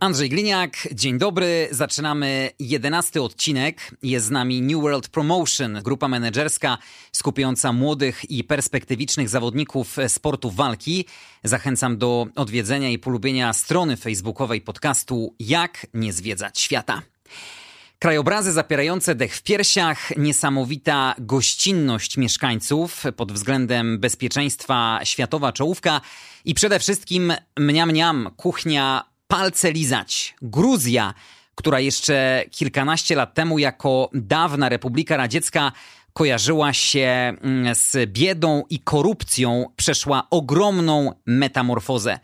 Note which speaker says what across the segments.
Speaker 1: Andrzej Gliniak, dzień dobry. Zaczynamy jedenasty odcinek. Jest z nami New World Promotion, grupa menedżerska skupiająca młodych i perspektywicznych zawodników sportu walki. Zachęcam do odwiedzenia i polubienia strony facebookowej podcastu Jak nie zwiedzać świata. Krajobrazy zapierające dech w piersiach, niesamowita gościnność mieszkańców pod względem bezpieczeństwa światowa czołówka i przede wszystkim mniam mniam kuchnia palce lizać. Gruzja, która jeszcze kilkanaście lat temu jako dawna Republika Radziecka kojarzyła się mm, z biedą i korupcją, przeszła ogromną metamorfozę.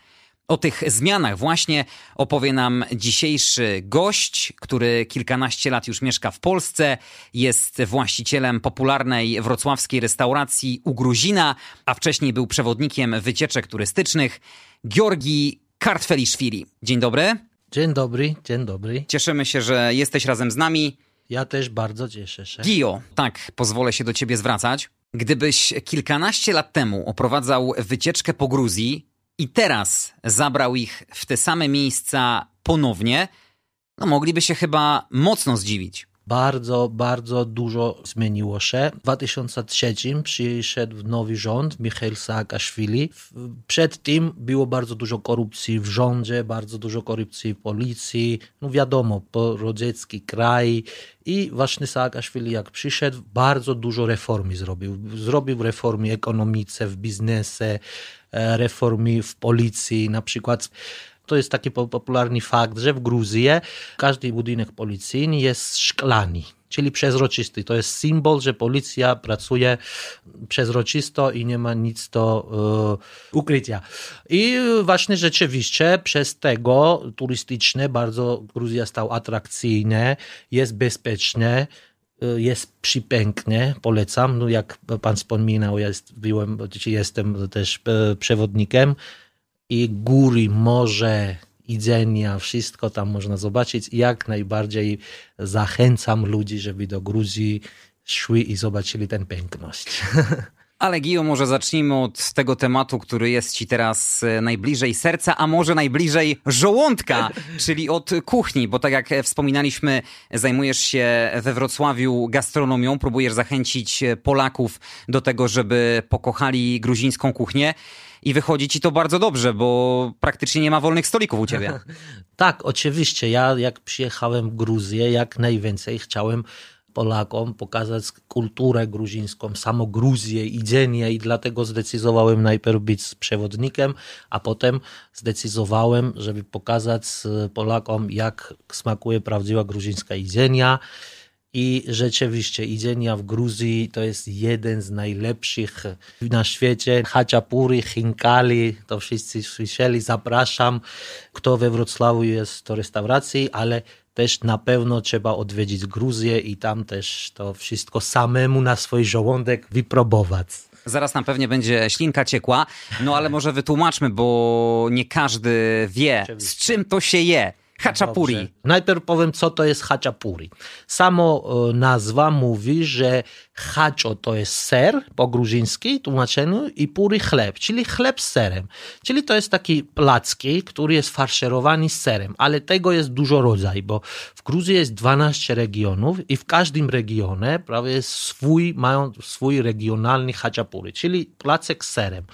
Speaker 1: O tych zmianach właśnie opowie nam dzisiejszy gość, który kilkanaście lat już mieszka w Polsce, jest właścicielem popularnej wrocławskiej restauracji u Gruzina, a wcześniej był przewodnikiem wycieczek turystycznych, Georgi Kartfeliszwili. Dzień dobry.
Speaker 2: Dzień dobry, dzień dobry.
Speaker 1: Cieszymy się, że jesteś razem z nami.
Speaker 2: Ja też bardzo cieszę się.
Speaker 1: Gio, tak, pozwolę się do ciebie zwracać. Gdybyś kilkanaście lat temu oprowadzał wycieczkę po Gruzji i teraz zabrał ich w te same miejsca ponownie, no mogliby się chyba mocno zdziwić
Speaker 2: bardzo, bardzo dużo zmieniło się. W 2003 przyszedł nowy rząd, Michail Saakaszwili. Przed tym było bardzo dużo korupcji w rządzie, bardzo dużo korupcji w policji. No wiadomo, porodziecki kraj. I właśnie Saakaszwili jak przyszedł, bardzo dużo reformy zrobił. Zrobił reformy ekonomice, w biznesie, e, reformy w policji, na przykład to jest taki popularny fakt, że w Gruzji każdy budynek policyjny jest szklany czyli przezroczysty. To jest symbol, że policja pracuje przezroczysto i nie ma nic do uh, ukrycia. I właśnie rzeczywiście przez tego turystyczne bardzo Gruzja stała atrakcyjne, jest bezpieczne, e, jest przypięknie, polecam. No jak pan wspominał, jest, byłem, jestem też e, przewodnikiem i góry, morze, jedzenia, wszystko tam można zobaczyć. Jak najbardziej zachęcam ludzi, żeby do Gruzji szli i zobaczyli tę piękność.
Speaker 1: Ale Gio, może zacznijmy od tego tematu, który jest ci teraz e, najbliżej serca, a może najbliżej żołądka, czyli od kuchni, bo tak jak wspominaliśmy, zajmujesz się we Wrocławiu gastronomią, próbujesz zachęcić Polaków do tego, żeby pokochali gruzińską kuchnię. I wychodzi ci to bardzo dobrze, bo praktycznie nie ma wolnych stolików u ciebie.
Speaker 2: tak, oczywiście. Ja jak przyjechałem w Gruzję, jak najwięcej chciałem Polakom pokazać kulturę gruzińską, samo Gruzję, jedzenie i dlatego zdecydowałem najpierw być przewodnikiem, a potem zdecydowałem, żeby pokazać Polakom, jak smakuje prawdziwa gruzińska jedzenia i rzeczywiście jedzenia w Gruzji to jest jeden z najlepszych na świecie. Haczapuri, Hinkali, to wszyscy słyszeli. Zapraszam. Kto we Wrocławiu jest do restauracji, ale też na pewno trzeba odwiedzić Gruzję i tam też to wszystko samemu na swój żołądek wypróbować.
Speaker 1: Zaraz nam pewnie będzie ślinka ciekła, no ale może wytłumaczmy, bo nie każdy wie, z czym to się je. Haczapuri. Dobrze.
Speaker 2: Najpierw powiem, co to jest haczapuri. Samo e, nazwa mówi, że haczo to jest ser po gruziński tłumaczeniu i puri chleb, czyli chleb z serem. Czyli to jest taki placki, który jest farszerowany z serem, ale tego jest dużo rodzaj, bo w Gruzji jest 12 regionów i w każdym regionie prawie swój, mają swój regionalny haczapuri, czyli placek z serem.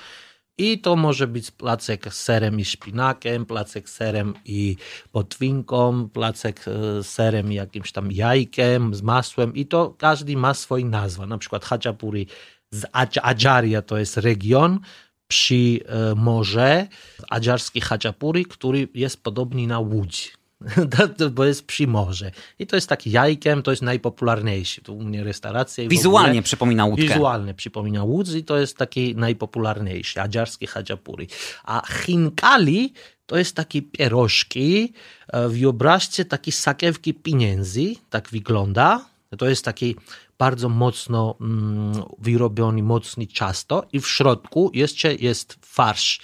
Speaker 2: I to może być placek z serem i szpinakiem, placek z serem i potwinką, placek e, z serem i jakimś tam jajkiem, z masłem. I to każdy ma swoją nazwę. Na przykład haczapuri z Adżaria to jest region przy e, morze, adżarski haczapuri, który jest podobny na Łódź bo jest przy morze. I to jest taki jajkiem, to jest najpopularniejszy. Tu u mnie restauracja.
Speaker 1: Wizualnie przypomina łódkę.
Speaker 2: Wizualnie przypomina łódź i to jest taki najpopularniejszy, adziarski hadziapuri. A chinkali to jest takie pierożki, e, wyobraźcie takie sakiewki pieniędzy, tak wygląda, To jest taki bardzo mocno mm, wyrobiony, mocny ciasto i w środku jeszcze jest farsz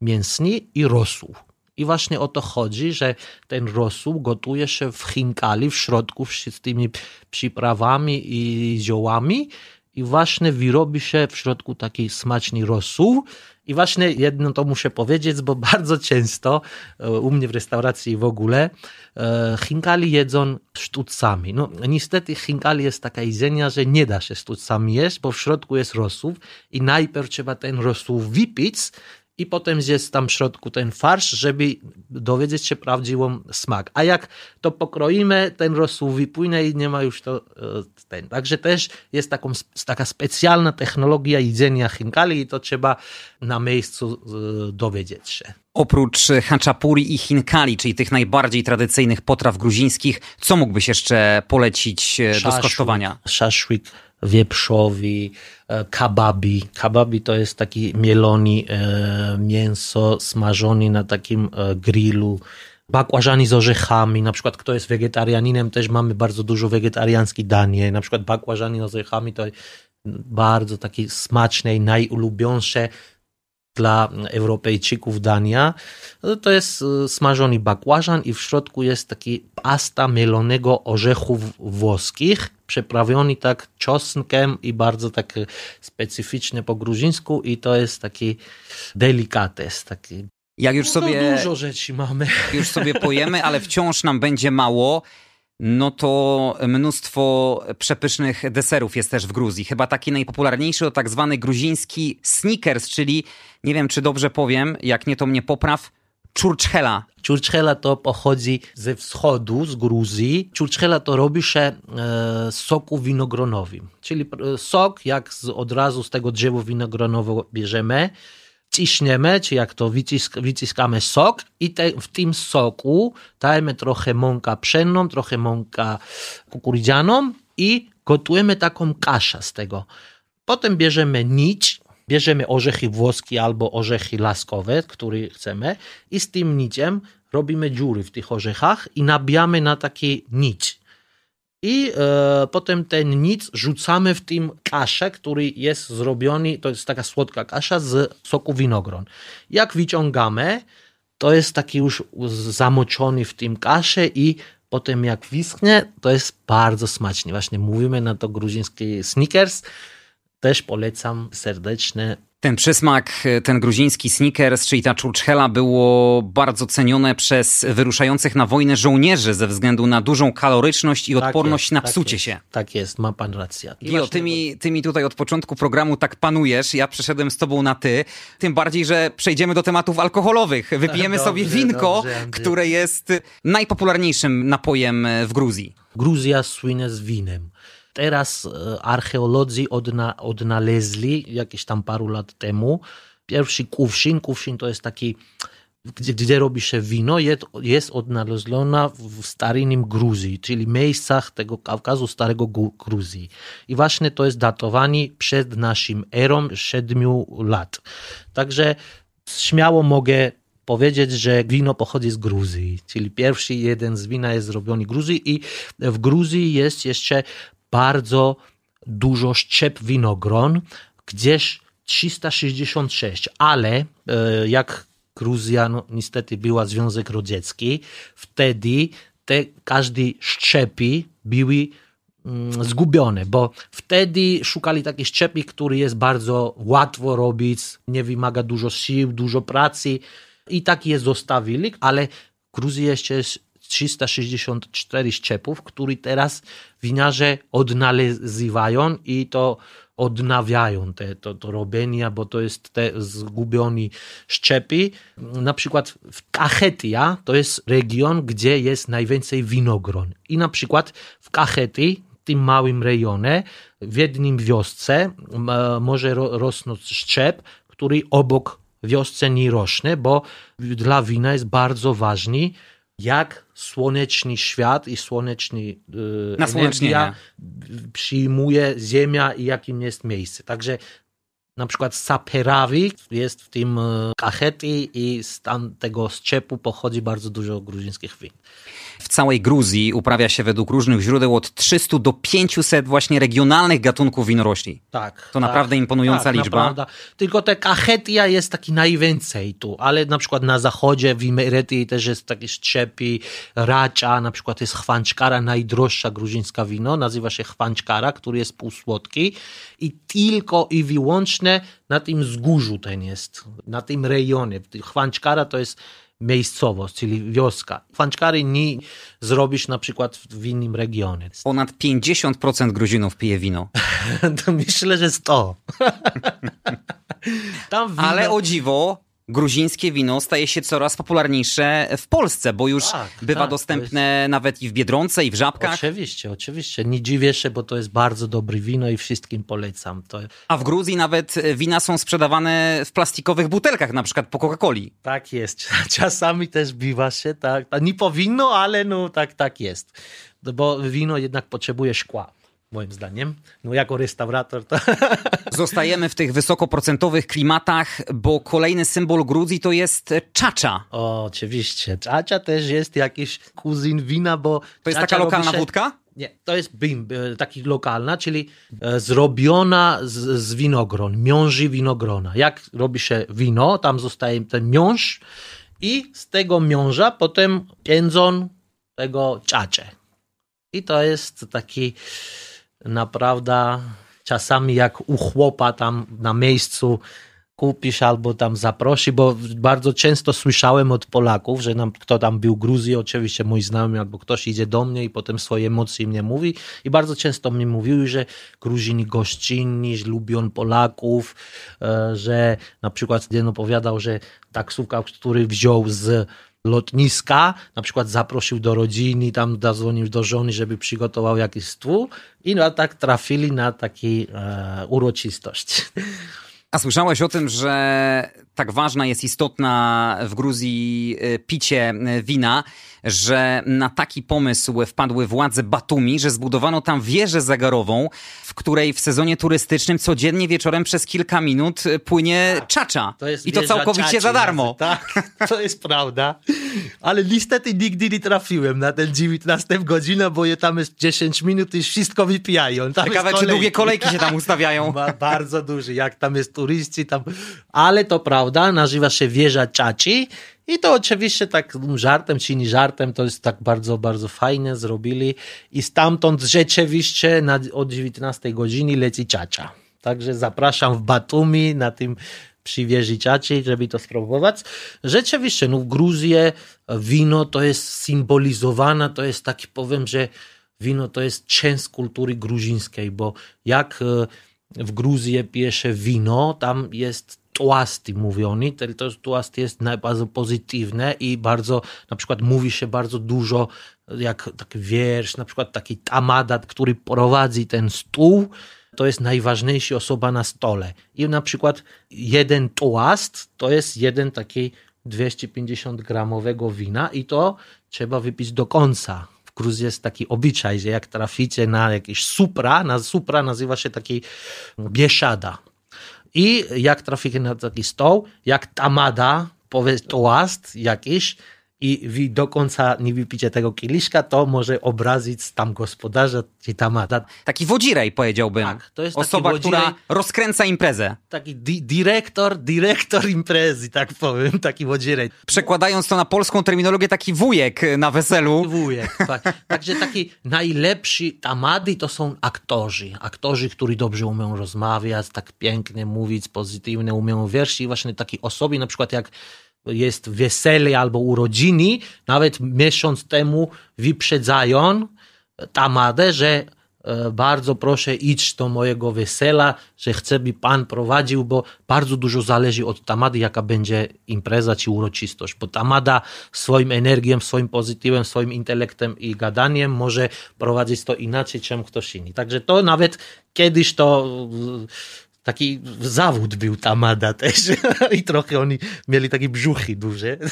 Speaker 2: mięsny i rosół. I właśnie o to chodzi, że ten rosół gotuje się w chinkali, w środku z tymi przyprawami i ziołami i właśnie wyrobi się w środku taki smaczny rosół. I właśnie jedno to muszę powiedzieć, bo bardzo często e, u mnie w restauracji w ogóle e, chinkali jedzą sztucami. No niestety chinkali jest taka jedzenia, że nie da się sztucami jeść, bo w środku jest rosół i najpierw trzeba ten rosół wypić, i potem jest tam w środku ten farsz, żeby dowiedzieć się prawdziwą smak. A jak to pokroimy, ten rosół wypłynie i nie ma już to e, ten. Także też jest taką, taka specjalna technologia jedzenia chinkali i to trzeba na miejscu e, dowiedzieć się.
Speaker 1: Oprócz haczapuri i chinkali, czyli tych najbardziej tradycyjnych potraw gruzińskich, co mógłbyś jeszcze polecić e, do skosztowania?
Speaker 2: Szaszłyk wieprzowi, e, kababi. Kababi to jest taki mielony e, mięso smażony na takim e, grillu. Bakłażani z orzechami, na przykład kto jest wegetarianinem, też mamy bardzo dużo wegetariańskich danie, na przykład bakłażani z orzechami to bardzo takie smaczne i najulubieńsze dla Europejczyków dania. To jest smażony bakłażan i w środku jest taki pasta mielonego orzechów włoskich przyprawiony tak czosnkiem i bardzo tak specyficznie po gruzińsku i to jest taki delikates, taki
Speaker 1: jak już no sobie.
Speaker 2: Dużo rzeczy mamy.
Speaker 1: Już sobie pojemy, ale wciąż nam będzie mało. No to mnóstwo przepysznych deserów jest też w Gruzji. Chyba taki najpopularniejszy to tak zwany gruziński sneakers, czyli nie wiem czy dobrze powiem, jak nie to mnie popraw, czurczchela.
Speaker 2: Czurczchela to pochodzi ze wschodu, z Gruzji. Czurczchela to robi się e, soku winogronowym. Czyli e, sok, jak z, od razu z tego drzewa winogronowego bierzemy, ciśniemy, czy jak to wycisk, wyciskamy sok i te, w tym soku dajemy trochę mąka pszenną, trochę mąka kukurydzianą i gotujemy taką kaszę z tego. Potem bierzemy nić, bierzemy orzechy włoskie albo orzechy laskowe, które chcemy i z tym niciem robimy dziury w tych orzechach i nabijamy na taki nić. I e, potem ten nic rzucamy w tym kaszę, który jest zrobiony, to jest taka słodka kasza z soku winogron. Jak wyciągamy, to jest taki już zamoczony w tym kaszę i potem jak wisknie, to jest bardzo smacznie. Właśnie mówimy na to gruziński sneakers, też polecam serdecznie.
Speaker 1: Ten przysmak, ten gruziński sneakers, czyli ta czurczchela było bardzo cenione przez wyruszających na wojnę żołnierzy ze względu na dużą kaloryczność i tak odporność jest, na tak psucie
Speaker 2: jest,
Speaker 1: się.
Speaker 2: Tak jest, ma pan rację.
Speaker 1: Gio, ty mi, ty mi tutaj od początku programu tak panujesz, ja przeszedłem z tobą na ty, tym bardziej, że przejdziemy do tematów alkoholowych. Wypijemy dobrze, sobie winko, dobrze, które jest najpopularniejszym napojem w Gruzji.
Speaker 2: Gruzja słynie z winem. Teraz e, archeolodzy odna, odnaleźli jakieś tam paru lat temu pierwszy kuwszyn. Kuwszyn to jest taki gdzie, gdzie robi się wino, jest, jest odnaleziona w starym Gruzji, czyli miejscach tego Kaukazu Starego Gruzji. I właśnie to jest datowanie przed naszym erą siedmiu lat. Także śmiało mogę powiedzieć, że wino pochodzi z Gruzji, czyli pierwszy jeden z wina jest zrobiony w Gruzji i w Gruzji jest jeszcze bardzo dużo szczep winogron, gdzieś 366, ale e, jak Gruzja no, niestety była Związek Radziecki, wtedy te każdy szczepi były mm, zgubione, bo wtedy szukali takiej szczepi, który jest bardzo łatwo robić, nie wymaga dużo sił, dużo pracy i tak je zostawili, ale Gruzja jeszcze jest 364 szczepów, które teraz winiarze odnalezywają i to odnawiają te, to, to robienia, bo to jest te zgubione szczepy. Na przykład w Kachetia to jest region, gdzie jest najwięcej winogron. I na przykład w Kachetii, tym małym rejonie, w jednym wiosce może rosnąć szczep, który obok wiosce nie rośnie, bo dla wina jest bardzo ważny jak słoneczny świat i słoneczny yy, energia przyjmuje Ziemia i jakim jest miejsce. Także na przykład saperawi jest w tym e, kacheti i z tamtego szczepu pochodzi bardzo dużo gruzińskich win.
Speaker 1: W całej Gruzji uprawia się według różnych źródeł od 300 do 500 właśnie regionalnych gatunków winorośli.
Speaker 2: Tak.
Speaker 1: To
Speaker 2: tak,
Speaker 1: naprawdę imponująca
Speaker 2: tak,
Speaker 1: liczba.
Speaker 2: Naprawdę. Tylko te kachetia jest taki najwięcej tu, ale na przykład na zachodzie w Imeretii też jest taki szczepi, racza, na przykład jest chwanczkara, najdroższa gruzińska wino, nazywa się chwanczkara, który jest półsłodki i tylko i wyłącznie na tym wzgórzu ten jest, na tym rejonie. Chwanczkara to jest miejscowość, czyli wioska. Chwanczkary nie zrobisz na przykład w innym regionie.
Speaker 1: Ponad 50% Gruzinów pije wino.
Speaker 2: to myślę, że 100.
Speaker 1: Tam wino... Ale o dziwo, gruzińskie wino staje się coraz popularniejsze w Polsce, bo już tak, bywa tak, dostępne jest... nawet i w Biedronce, i w Żabkach.
Speaker 2: Oczywiście, oczywiście. Nie dziwię się, bo to jest bardzo dobre wino i wszystkim polecam. To...
Speaker 1: A w Gruzji nawet wina są sprzedawane w plastikowych butelkach, na przykład po Coca-Coli.
Speaker 2: Tak jest. Czasami też bywa się, tak. Nie powinno, ale no tak, tak jest. Bo wino jednak potrzebuje szkła moim zdaniem. No jako restaurator to...
Speaker 1: Zostajemy w tych wysokoprocentowych klimatach, bo kolejny symbol Gruzji to jest czacza.
Speaker 2: O, oczywiście. Czacza też jest jakiś kuzyn wina, bo...
Speaker 1: To jest taka lokalna się... wódka?
Speaker 2: Nie, to jest bim, e, taki lokalna, czyli e, zrobiona z, z winogron, miąży winogrona. Jak robi się wino, tam zostaje ten miąż i z tego miąża potem pędzą tego czacze. I to jest taki naprawdę czasami jak u chłopa tam na miejscu kupisz albo tam zaprosi, bo bardzo często słyszałem od Polaków, że nam, kto tam był w Gruzji, oczywiście mój znajomy albo ktoś idzie do mnie i potem swoje emocje mnie mówi. I bardzo często mi mówiły, że Gruzini gościnni, że lubią Polaków, e, że na przykład jeden opowiadał, że taksówka, który wziął z lotniska, na przykład zaprosił do rodziny, tam zadzwonił do żony, żeby przygotował jakiś stół i no, tak trafili na taką e, uroczystość.
Speaker 1: A słyszałeś o tym, że tak ważna jest istotna w Gruzji e, picie e, wina, że na taki pomysł wpadły władze Batumi, że zbudowano tam wieżę zegarową, w której w sezonie turystycznym codziennie wieczorem przez kilka minut płynie tak, czacza. To I to całkowicie za darmo.
Speaker 2: Tak, to jest prawda. Ale niestety nigdy nie trafiłem na ten 19 godzinę, bo je tam jest 10 minut i wszystko wypijają. Tam
Speaker 1: Ciekawe, czy długie kolejki się tam ustawiają.
Speaker 2: bardzo duży, jak tam jest turyści. Tam... Ale to prawda, nazywa się wieża czaci i to oczywiście tak żartem czy nie żartem, to jest tak bardzo, bardzo fajne zrobili i stamtąd rzeczywiście na, o 19 godzinie leci ciacza. Także zapraszam w Batumi na tym przywieźli ciaci, żeby to spróbować. Rzeczywiście, no w Gruzji wino to jest symbolizowane, to jest taki, powiem, że wino to jest część kultury gruzińskiej, bo jak e, w Gruzji pije się wino, tam jest toasty mówiony, to toast jest bardzo pozytywne i bardzo, na przykład mówi się bardzo dużo, jak taki wiersz, na przykład taki tamadat, który prowadzi ten stół, to jest najważniejsza osoba na stole. I na przykład jeden toast to jest jeden taki 250 gramowego wina i to trzeba wypić do końca. W Gruzji jest taki obyczaj, że jak traficie na jakieś supra, na supra nazywa się taki bieszada i jak traficie na taki stoł, jak tamada, powiedz toast jakiś, i wy do końca nie wypicie tego kieliszka, to może obrazić tam gospodarza czy tamada.
Speaker 1: Taki wodzirej powiedziałbym. Tak, to jest Osoba, która rozkręca imprezę.
Speaker 2: Taki di dyrektor, dyrektor imprezy, tak powiem, taki wodzirej.
Speaker 1: Przekładając to na polską terminologię, taki wujek na weselu.
Speaker 2: Wujek, tak. Także taki najlepsi tamady to są aktorzy. Aktorzy, którzy dobrze umieją rozmawiać, tak pięknie mówić, pozytywnie umieją wierszy. I właśnie takie osoby, na przykład jak jest wesele albo urodziny, nawet miesiąc temu wyprzedzają tamadę, że e, bardzo proszę idź do mojego wesela, że chcę, by pan prowadził, bo bardzo dużo zależy od tamady, jaka będzie impreza czy uroczystość, bo tamada swoim energią, swoim pozytywem, swoim intelektem i gadaniem może prowadzić to inaczej, czym ktoś inny. Także to nawet kiedyś to taki zawód był Tamada też i trochę oni mieli takie brzuchy duże.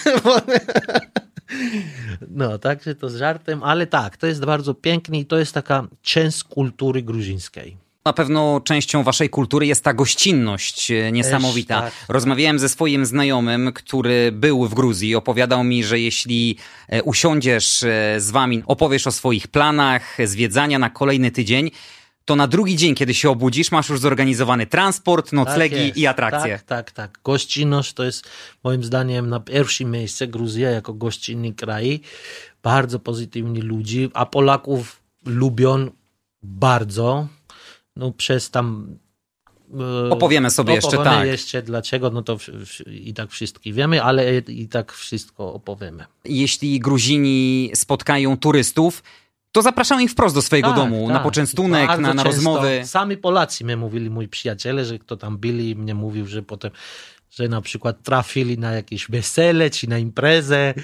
Speaker 2: No, także to z żartem, ale tak, to jest bardzo pięknie i to jest taka część kultury gruzińskiej.
Speaker 1: Na pewno częścią waszej kultury jest ta gościnność e, niesamowita.
Speaker 2: Też, tak.
Speaker 1: Rozmawiałem ze swoim znajomym, który był w Gruzji. Opowiadał mi, że jeśli e, usiądziesz e, z wami, opowiesz o swoich planach zwiedzania na kolejny tydzień, to na drugi dzień, kiedy się obudzisz, masz już zorganizowany transport, noclegi
Speaker 2: Tak
Speaker 1: i atrakcje.
Speaker 2: Tak, tak, tak. Gościnność to jest moim zdaniem na pierwszym miejscu Gruzja jako gościnny kraj. Bardzo pozytywni ludzi, a Polaków lubią bardzo. No przez tam... e,
Speaker 1: Opowiemy sobie jeszcze, tak.
Speaker 2: jeszcze dlaczego, no to i tak wszystkie wiemy, ale i tak wszystko opowiemy.
Speaker 1: Jeśli Gruzini spotkają turystów, to zapraszają ich wprost do swojego
Speaker 2: Tak,
Speaker 1: domu, na
Speaker 2: tak.
Speaker 1: poczęstunek,
Speaker 2: Bardzo
Speaker 1: na, na rozmowy.
Speaker 2: Sami Polacy mi mówili, moi przyjaciele, że kto tam byli, mnie mówił, że potem, że na przykład trafili na jakieś wesele czy na imprezę,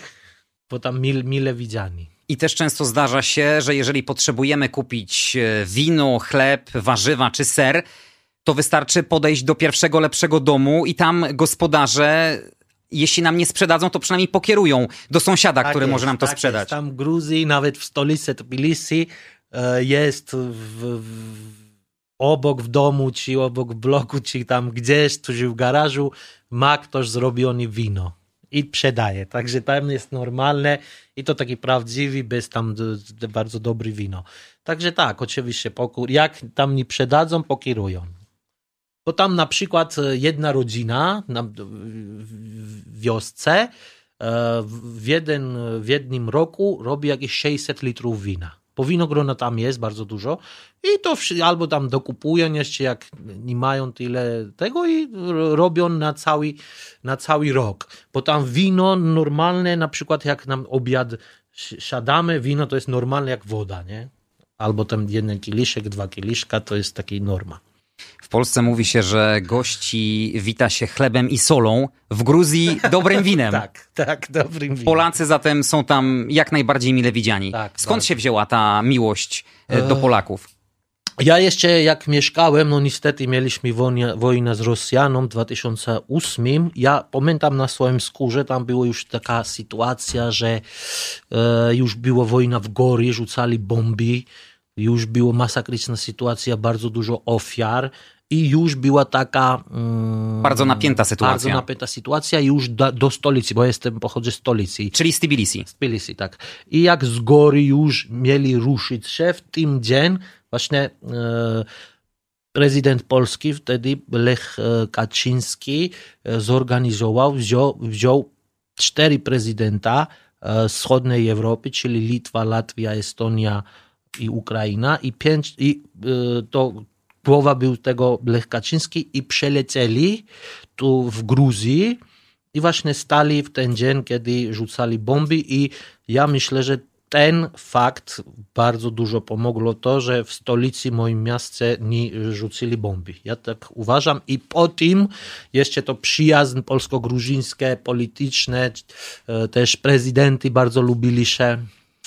Speaker 2: bo tam mil, mile widziani.
Speaker 1: I też często zdarza się, że jeżeli potrzebujemy kupić e, wino, chleb, warzywa czy ser, to wystarczy podejść do pierwszego lepszego domu i tam gospodarze, jeśli nam nie sprzedadzą, to przynajmniej pokierują do sąsiada,
Speaker 2: Tak
Speaker 1: który
Speaker 2: jest,
Speaker 1: może nam to
Speaker 2: tak
Speaker 1: sprzedać.
Speaker 2: Jest. Tam w Gruzji, nawet w stolicy Tbilisi e, jest w, w, obok w domu, czy obok bloku, czy tam gdzieś, czy w garażu ma ktoś zrobione wino i sprzedaje. Także tam jest normalne i to taki prawdziwy, bez tam bardzo dobry wino. Także tak, oczywiście, poku- jak tam nie przedadzą, pokierują. Bo tam na przykład e, jedna rodzina na, w- wiosce e, w, jeden, w jednym roku robi jakieś 600 litrów wina. Bo winogrona tam jest bardzo dużo i to albo tam dokupują jeszcze, jak nie mają tyle tego i robią na cały, na cały rok. Bo tam wino normalne, na przykład jak nam obiad si- siadamy, wino to jest normalne jak woda, nie? Albo tam jeden kieliszek, dwa kieliszka, to jest taki norma.
Speaker 1: W Polsce mówi się, że gości wita się chlebem i solą, w Gruzji dobrym winem.
Speaker 2: Tak, tak, dobrym winem.
Speaker 1: Polacy zatem są tam jak najbardziej mile widziani.
Speaker 2: Tak,
Speaker 1: Skąd
Speaker 2: bardzo.
Speaker 1: się wzięła ta miłość e, do Polaków?
Speaker 2: Ja jeszcze jak mieszkałem, no niestety mieliśmy wojnę, wojnę z Rosjaną w 2008. Ja pamiętam na swoim skórze, tam była już taka sytuacja, że e, już była wojna w góry, rzucali bomby, już była masakryczna sytuacja, bardzo dużo ofiar i już była taka... Mm,
Speaker 1: Bardzo napięta sytuacja.
Speaker 2: Bardzo napięta sytuacja już do, do stolicy, bo jestem, pochodzę z stolicy.
Speaker 1: Czyli z Tbilisi.
Speaker 2: Z Tbilisi, tak. I jak z góry już mieli ruszyć się w tym dzień, właśnie e, prezydent Polski wtedy, Lech e, Kaczyński, e, zorganizował, wziął, wziął cztery prezydenta e, wschodniej Europy, czyli Litwa, Latvia, Estonia i Ukraina i pięć, i e, to głowa był tego Lech Kaczyński i przelecieli tu w Gruzji i właśnie stali w ten dzień, kiedy rzucali bomby i ja myślę, że ten fakt bardzo dużo pomogło to, że w stolicy moim miastie nie rzucili bomby. Ja tak uważam i po tym jeszcze to przyjazn polsko-gruzińskie, polityczne, e, też prezydenty bardzo lubili się.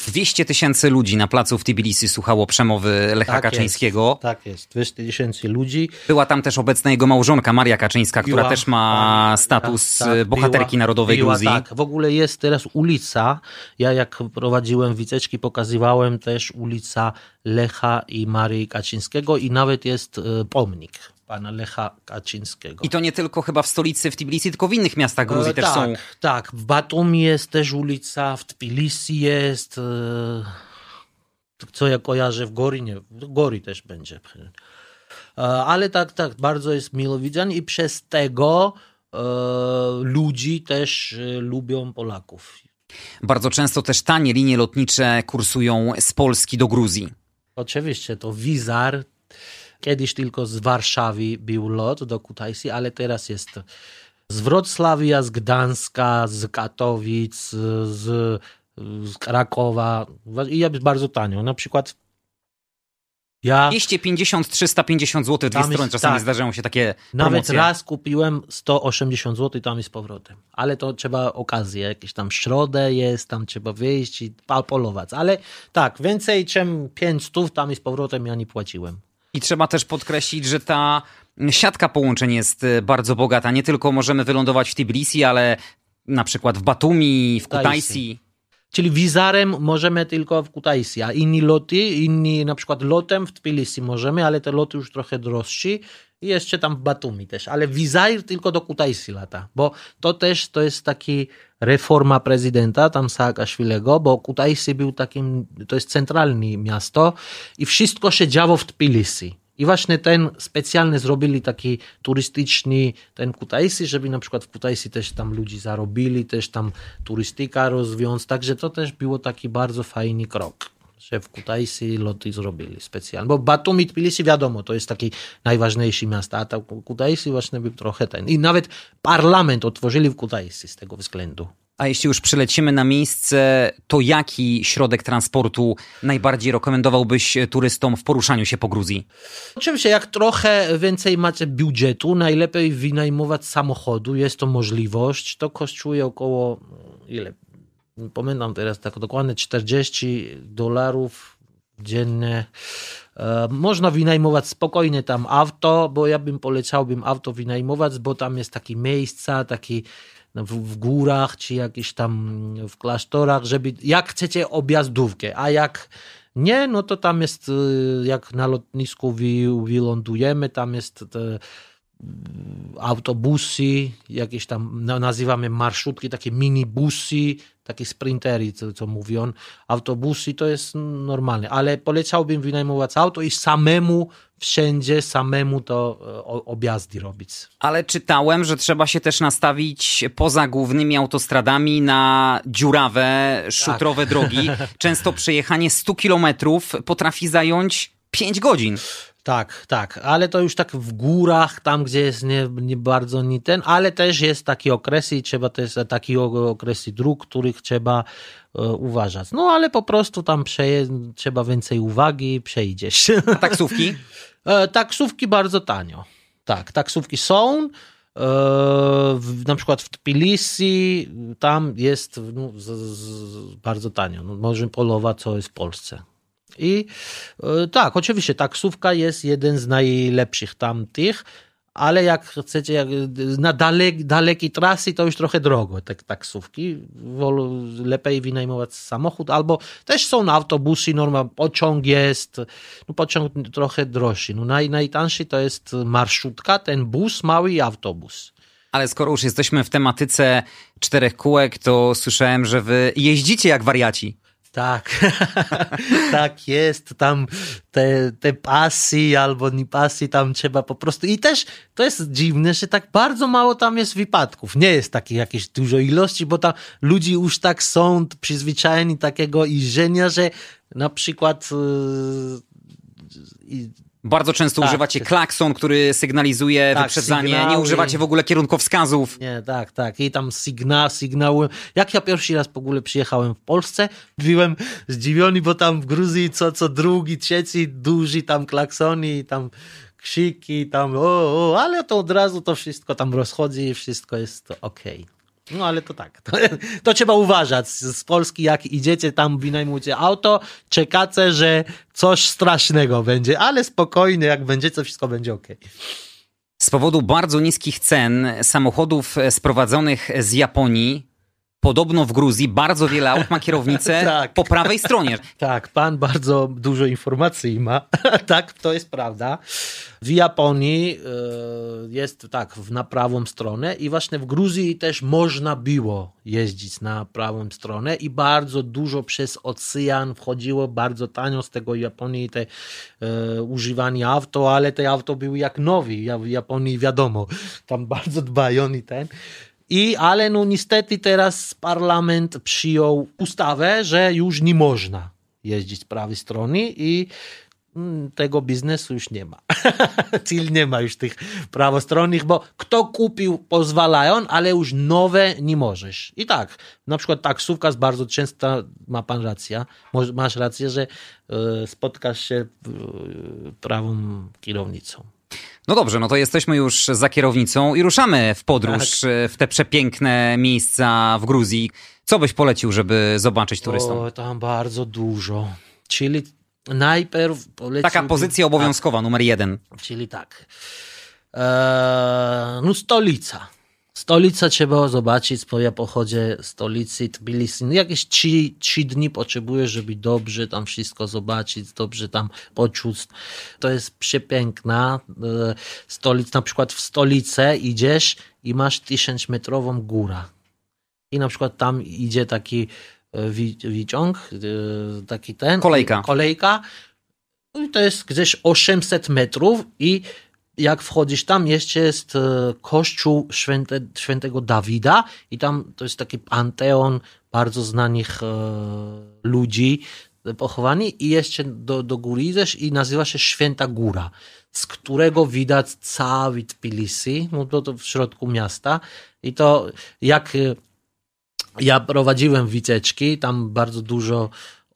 Speaker 1: 200 tysięcy ludzi na placu w Tbilisi słuchało przemowy Lecha
Speaker 2: Tak
Speaker 1: Kaczyńskiego.
Speaker 2: Jest, tak jest, 200 tysięcy ludzi.
Speaker 1: Była tam też obecna jego małżonka Maria Kaczyńska, która też ma
Speaker 2: tak,
Speaker 1: status
Speaker 2: tak, tak,
Speaker 1: bohaterki
Speaker 2: była-
Speaker 1: narodowej
Speaker 2: była,
Speaker 1: Gruzji.
Speaker 2: Tak, w ogóle jest teraz ulica. Ja jak prowadziłem wycieczki, pokazywałem też ulica Lecha i Marii Kaczyńskiego i nawet jest e, pomnik pana Lecha Kaczyńskiego.
Speaker 1: I to nie tylko chyba w stolicy w Tbilisi, tylko w innych miastach Gruzji
Speaker 2: E,
Speaker 1: też
Speaker 2: tak,
Speaker 1: są.
Speaker 2: Tak, w Batumi jest też ulica, w Tbilisi jest. e, Co ja kojarzę w Gori, nie, w Gori też będzie. E, Ale tak, tak, bardzo jest milo widziany i przez tego e, ludzi też e, lubią Polaków.
Speaker 1: Bardzo często też tanie linie lotnicze kursują z Polski do Gruzji.
Speaker 2: Oczywiście to Wizar. Kiedyś tylko z Warszawy był lot do Kutaisi, ale teraz jest z Wrocławia, z Gdańska, z Katowic, z, z Krakowa. I jest bardzo tanio. Na przykład ja
Speaker 1: 250-350 zł w dwie strony.
Speaker 2: jest-
Speaker 1: Czasami
Speaker 2: tak.
Speaker 1: zdarzają się takie
Speaker 2: nawet
Speaker 1: promocje.
Speaker 2: raz kupiłem 180 zł tam i z powrotem. Ale to trzeba okazję, jakieś tam środę jest, tam trzeba wyjść i polować. Ale tak, więcej czym 500 tam i z powrotem ja nie płaciłem.
Speaker 1: I trzeba też podkreślić, że ta siatka połączeń jest e, bardzo bogata. Nie tylko możemy wylądować w Tbilisi, ale na przykład w Batumi, w
Speaker 2: Kutaisi. Czyli wizarem możemy tylko w Kutaisi, a inni loty, inni na przykład lotem w Tbilisi możemy, ale te loty już trochę droższe i jeszcze tam Batumi też, ale Wizair tylko do Kutaisi lata, bo to też to jest taki reforma prezydenta tam Saakaszwilego, bo Kutaisi był takim, to jest centralne miasto i wszystko się działo w Tbilisi. I właśnie ten specjalny zrobili taki turystyczny ten Kutaisi, żeby na przykład w Kutaisi też tam ludzi zarobili, też tam turystyka rozwiąz, także to też było taki bardzo fajny krok że w Kutaisi loty zrobili specjalnie. Bo Batumi, Tbilisi wiadomo, to jest taki najważniejszy miasto, a tam Kutaisi właśnie był trochę ten. I nawet parlament otworzyli w Kutaisi z tego względu.
Speaker 1: A jeśli już przylecimy na miejsce, to jaki środek transportu najbardziej rekomendowałbyś turystom w poruszaniu się po Gruzji?
Speaker 2: Oczywiście, jak trochę więcej macie budżetu, najlepiej wynajmować samochodu, jest to możliwość. To kosztuje około, ile? Pamiętam teraz tak dokładnie, 40 dolarów dziennie. E, można wynajmować spokojnie tam auto, bo ja bym polecałbym auto wynajmować, bo tam jest takie miejsca, taki w, w, górach, czy jakieś tam w klasztorach, żeby jak chcecie objazdówkę, a jak nie, no to tam jest, y, jak na lotnisku wylądujemy, tam jest te autobusy, jakieś tam nazywamy marszutki, takie minibusy, takie sprintery, co, co mówią, autobusy to jest normalne, ale polecałbym wynajmować auto i samemu wszędzie, samemu to e, objazdy robić.
Speaker 1: Ale czytałem, że trzeba się też nastawić poza głównymi autostradami na dziurawe, szutrowe tak. drogi. Często przejechanie 100 kilometrów potrafi zająć 5 godzin.
Speaker 2: Tak, tak, ale to już tak w górach, tam gdzie jest nie, nie bardzo ni ten, ale też jest taki okres i trzeba też taki okresy dróg, których trzeba e, uważać. No ale po prostu tam przeje, trzeba więcej uwagi, przejdziesz.
Speaker 1: A taksówki?
Speaker 2: e, taksówki bardzo tanio. Tak, taksówki są. E, w, na przykład w Tbilisi tam jest no, z, z, bardzo tanio. No, możemy polować, co jest w Polsce. I e, tak, oczywiście taksówka jest jeden z najlepszych tamtych, ale jak chcecie jak na dalek, dalekiej trasy, to już trochę drogo te taksówki. Lepiej wynajmować samochód, albo też są autobusy, norma, pociąg jest, no pociąg trochę droższy. No naj, najtańszy to jest marszutka, ten bus, mały autobus.
Speaker 1: Ale skoro już jesteśmy w tematyce czterech kółek, to słyszałem, że wy jeździcie jak wariaci.
Speaker 2: Tak, tak jest. Tam te, te pasy albo nie pasy tam trzeba po prostu. I też to jest dziwne, że tak bardzo mało tam jest wypadków. Nie jest takiej jakiejś dużo ilości, bo tam ludzie już tak są przyzwyczajeni takiego iżenia, że na przykład.
Speaker 1: Yy, bardzo często tak. używacie klakson, który sygnalizuje tak, wyprzedzanie. Sygnały. Nie używacie w ogóle kierunkowskazów.
Speaker 2: Nie, tak, tak. I tam sygna, sygnały. Jak ja pierwszy raz w ogóle przyjechałem w Polsce, byłem zdziwiony, bo tam w Gruzji co, co drugi, trzeci duży tam klaksony i tam krzyki, tam o, o, ale to od razu to wszystko tam rozchodzi i wszystko jest okej. Okay. No ale to tak, to, to, trzeba uważać. Z Polski jak idziecie tam, wynajmujecie auto, czekacie, że coś strasznego będzie, ale spokojnie, jak będzie, to wszystko będzie ok.
Speaker 1: Z powodu bardzo niskich cen samochodów sprowadzonych z Japonii Podobno w Gruzji bardzo wiele aut ma kierownicę tak. po prawej stronie.
Speaker 2: Tak, pan bardzo dużo informacji ma. tak, to jest prawda. W Japonii e, jest tak, na prawą stronę i właśnie w Gruzji też można było jeździć na prawą stronę i bardzo dużo przez ocean wchodziło, bardzo tanio z tego Japonii te e, używanie auto, ale te auto były jak nowi. W Japonii wiadomo, tam bardzo dbają i ten. I, ale no niestety teraz parlament przyjął ustawę, że już nie można jeździć z prawej strony i mm, tego biznesu już nie ma. Czyli nie ma już tych prawostronnych, bo kto kupił, pozwalają, ale już nowe nie możesz. I tak, na przykład taksówka jest bardzo często, ma pan rację, masz rację, że e, spotkasz się prawą kierownicą.
Speaker 1: No dobrze, no to jesteśmy już za kierownicą i ruszamy w podróż tak. W te przepiękne miejsca w Gruzji. Co byś polecił, żeby zobaczyć turystom?
Speaker 2: O, tam bardzo dużo. Czyli najpierw polecił...
Speaker 1: Taka pozycja obowiązkowa, tak. numer jeden.
Speaker 2: Czyli tak. Eee, no stolica. Stolica trzeba zobaczyć, bo ja pochodzę z stolicy Tbilisi. No jakieś trzy, trzy dni potrzebujesz, żeby dobrze tam wszystko zobaczyć, dobrze tam poczuć. To jest przepiękna e, stolica. Na przykład w stolicę idziesz i masz tysiącmetrową górę. I na przykład tam idzie taki e, wyciąg, e, taki ten.
Speaker 1: Kolejka.
Speaker 2: Kolejka. No i to jest gdzieś 800 metrów i jak wchodzisz tam, jeszcze jest e, kościół święte, świętego Dawida i tam to jest taki panteon bardzo znanych e, ludzi pochowani i jeszcze do, do góry idziesz i nazywa się Święta Góra, z którego widać cały Tbilisi, no to, to w środku miasta i to jak e, ja prowadziłem wycieczki, tam bardzo dużo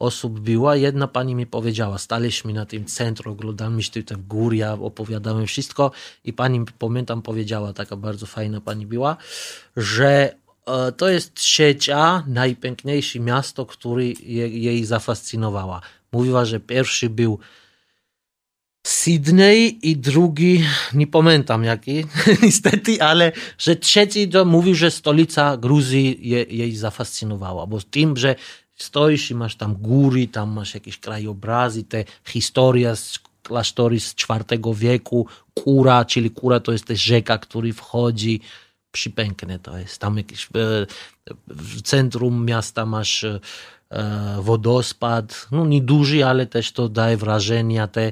Speaker 2: osób była. Jedna pani mi powiedziała, staliśmy na tym centrum, oglądaliśmy te góry, ja opowiadałem wszystko i pani, pamiętam, powiedziała, taka bardzo fajna pani była, że e, to jest trzecia najpiękniejsze miasto, które jej zafascynowała. Mówiła, że pierwszy był Sydney i drugi, nie pamiętam jaki, niestety, ale że trzeci to mówił, że stolica Gruzji je, jej zafascynowała, bo tym, że stoisz i masz tam góry, tam masz jakieś krajobrazy, te historia z klasztory z IV wieku, Kura, czyli Kura to jest też rzeka, który wchodzi, przypiękne to jest. Tam jakieś, e, w centrum miasta masz e, wodospad, no nieduży, ale też to daje wrażenie, te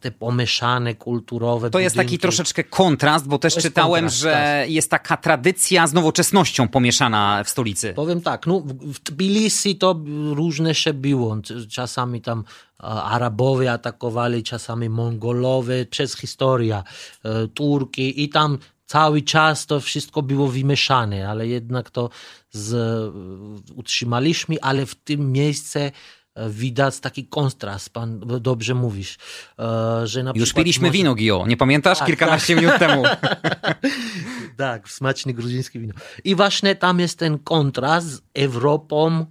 Speaker 2: te pomieszane kulturowe.
Speaker 1: To jest taki troszeczkę kontrast, bo też czytałem, kontrast, że tak. jest taka tradycja z nowoczesnością pomieszana w stolicy.
Speaker 2: Powiem tak, no, w Tbilisi to różne się było. Czasami tam Arabowie atakowali, czasami Mongolowie, przez historię, e, Turki i tam cały czas to wszystko było wymieszane, ale jednak to z, utrzymaliśmy, ale w tym miejsce widać taki kontrast, pan dobrze mówisz.
Speaker 1: E, że na Już piliśmy może... wino, Gio, nie pamiętasz? Tak, Kilkanaście tak. minut temu.
Speaker 2: tak, smaczne gruzińskie wino. I właśnie tam jest ten kontrast z Europą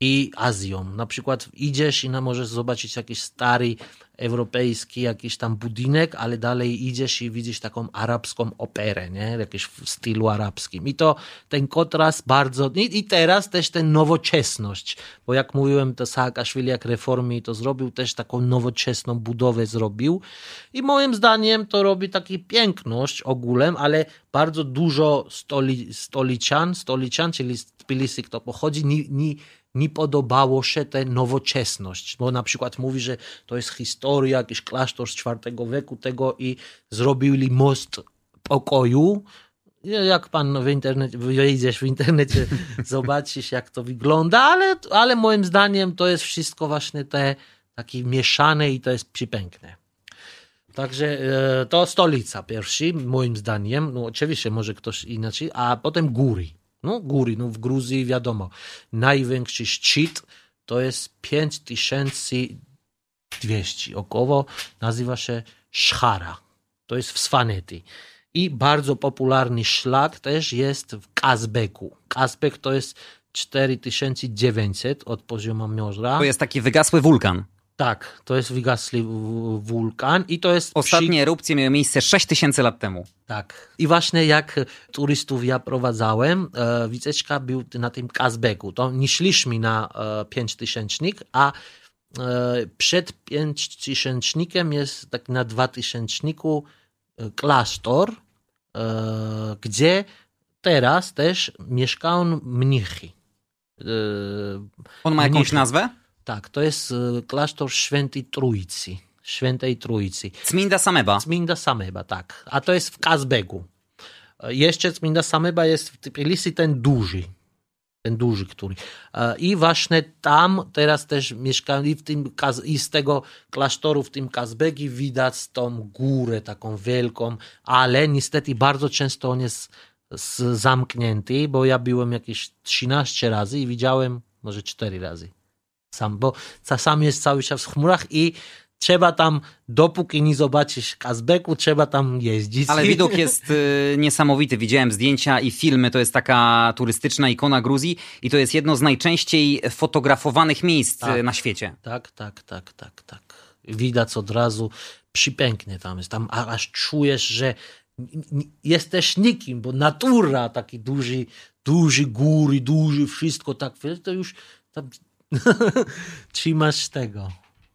Speaker 2: i Azją. Na przykład idziesz i możesz zobaczyć jakiś stary europejski jakiś tam budynek, ale dalej idziesz i widzisz taką arabską operę, nie? Jakieś w stylu arabskim. I to ten kontrast bardzo... I, i teraz też ten nowoczesność, bo jak mówiłem, to Saakaszwili jak reformy to zrobił, też taką nowoczesną budowę zrobił. I moim zdaniem to robi taki piękność ogólem, ale bardzo dużo stoli, stolician, stolician, czyli z Tbilisi, kto pochodzi, nie, nie nie podobało się ta nowoczesność, bo na przykład mówi, że to jest historia, jakiś klasztor z IV wieku tego i zrobili most pokoju. Jak pan w internecie, wyjdziesz w internecie, zobaczysz jak to wygląda, ale, ale moim zdaniem to jest wszystko właśnie te takie mieszane i to jest przypiękne. Także e, to stolica pierwszy, moim zdaniem. No oczywiście może ktoś inaczej, a potem góry. No, góry, no w Gruzji wiadomo, największy szczyt to jest 5200 około, nazywa się Szchara. To jest w Svanety. I bardzo popularny szlak też jest w Kazbeku. Kazbek to jest 4900 od poziomu morza.
Speaker 1: To jest taki wygasły wulkan.
Speaker 2: Tak, to jest wygasły wulkan i to jest...
Speaker 1: Ostatnie przy... erupcje miały miejsce 6000 lat temu.
Speaker 2: Tak. I właśnie jak turystów ja prowadzałem, e, wycieczka był na tym Kazbeku. To nie szliśmy na e, pięćtysięcznik, a e, przed pięćtysięcznikiem jest tak na dwutysięczniku e, klasztor, e, gdzie teraz też mieszkają mnichy.
Speaker 1: E, On ma jakąś nazwę?
Speaker 2: Tak, to jest e, klasztor Świętej Trójcy. Świętej Trójcy.
Speaker 1: Cminda Sameba.
Speaker 2: Cminda Sameba, tak. A to jest w Kazbegu. E, jeszcze Cminda Sameba jest w Tbilisi ten duży. Ten duży, który. E, I właśnie tam teraz też mieszkają i, w tym, i z tego klasztoru w tym Kazbegi widać tą górę taką wielką, ale niestety bardzo często on jest zamknięty, bo ja byłem jakieś 13 razy i widziałem może 4 razy sam, bo sam jest cały czas w chmurach i trzeba tam, dopóki nie zobaczysz Kazbeku, trzeba tam jeździć.
Speaker 1: Ale widok jest y, niesamowity. Widziałem zdjęcia i filmy. To jest taka turystyczna ikona Gruzji i to jest jedno z najczęściej fotografowanych miejsc y, tak, na świecie.
Speaker 2: Tak, tak, tak, tak, tak. Widać od razu, przypięknie tam jest. Tam aż czujesz, że jesteś nikim, bo natura, taki duży, duży góry, duży wszystko, tak, to już tam trzymasz tego,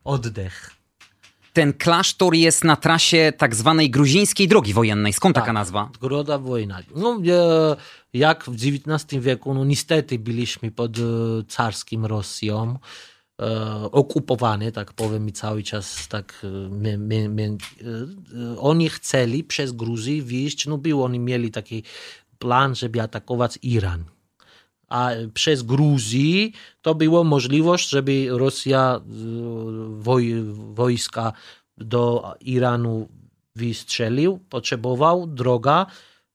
Speaker 2: oddech.
Speaker 1: Ten klasztor jest na trasie tak zwanej gruzińskiej drogi wojennej. Skąd tak, taka nazwa?
Speaker 2: Droga wojna. No, e, jak w XIX wieku, no niestety byliśmy pod e, carskim Rosją, e, okupowany, tak powiem, i cały czas tak my, my, my, oni chcieli przez Gruzję wyjść, no było, oni mieli taki plan, żeby atakować Iran a przez Gruzję to było możliwość, żeby Rosja woj, wojska do Iranu wystrzelił, potrzebował droga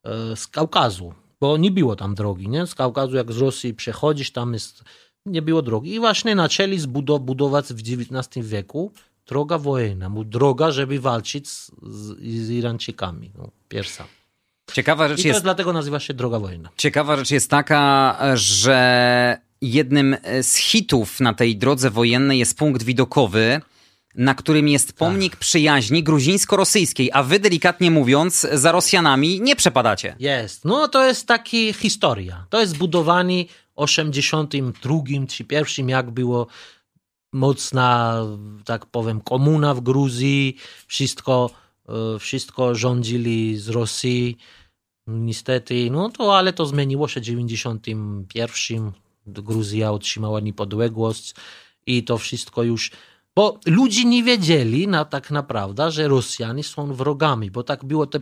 Speaker 2: e, z Kaukazu, bo nie było tam drogi, nie? Z Kaukazu jak z Rosji przechodzisz, tam jest, nie było drogi. I właśnie zaczęli budować w XIX wieku droga wojenna, droga, żeby walczyć z, z Irańczykami, no.
Speaker 1: Ciekawa rzecz
Speaker 2: I to
Speaker 1: jest...
Speaker 2: dlatego nazywa się Droga Wojenna.
Speaker 1: Ciekawa rzecz jest taka, że jednym z hitów na tej drodze wojennej jest punkt widokowy, na którym jest tak. pomnik tak. przyjaźni gruzińsko-rosyjskiej, a wy delikatnie mówiąc za Rosjanami nie przepadacie.
Speaker 2: Jest. No to jest taki historia. To jest budowanie w 82 czy pierwszym, jak było mocna, tak powiem, komuna w Gruzji, wszystko E, wszystko rządzili z Rosji. Niestety, no to ale to zmieniło się w 91. Gruzja otrzymała niepodległość i to wszystko już. Bo ludzie nie wiedzieli na, tak naprawdę, że Rosjanie są wrogami, bo tak było te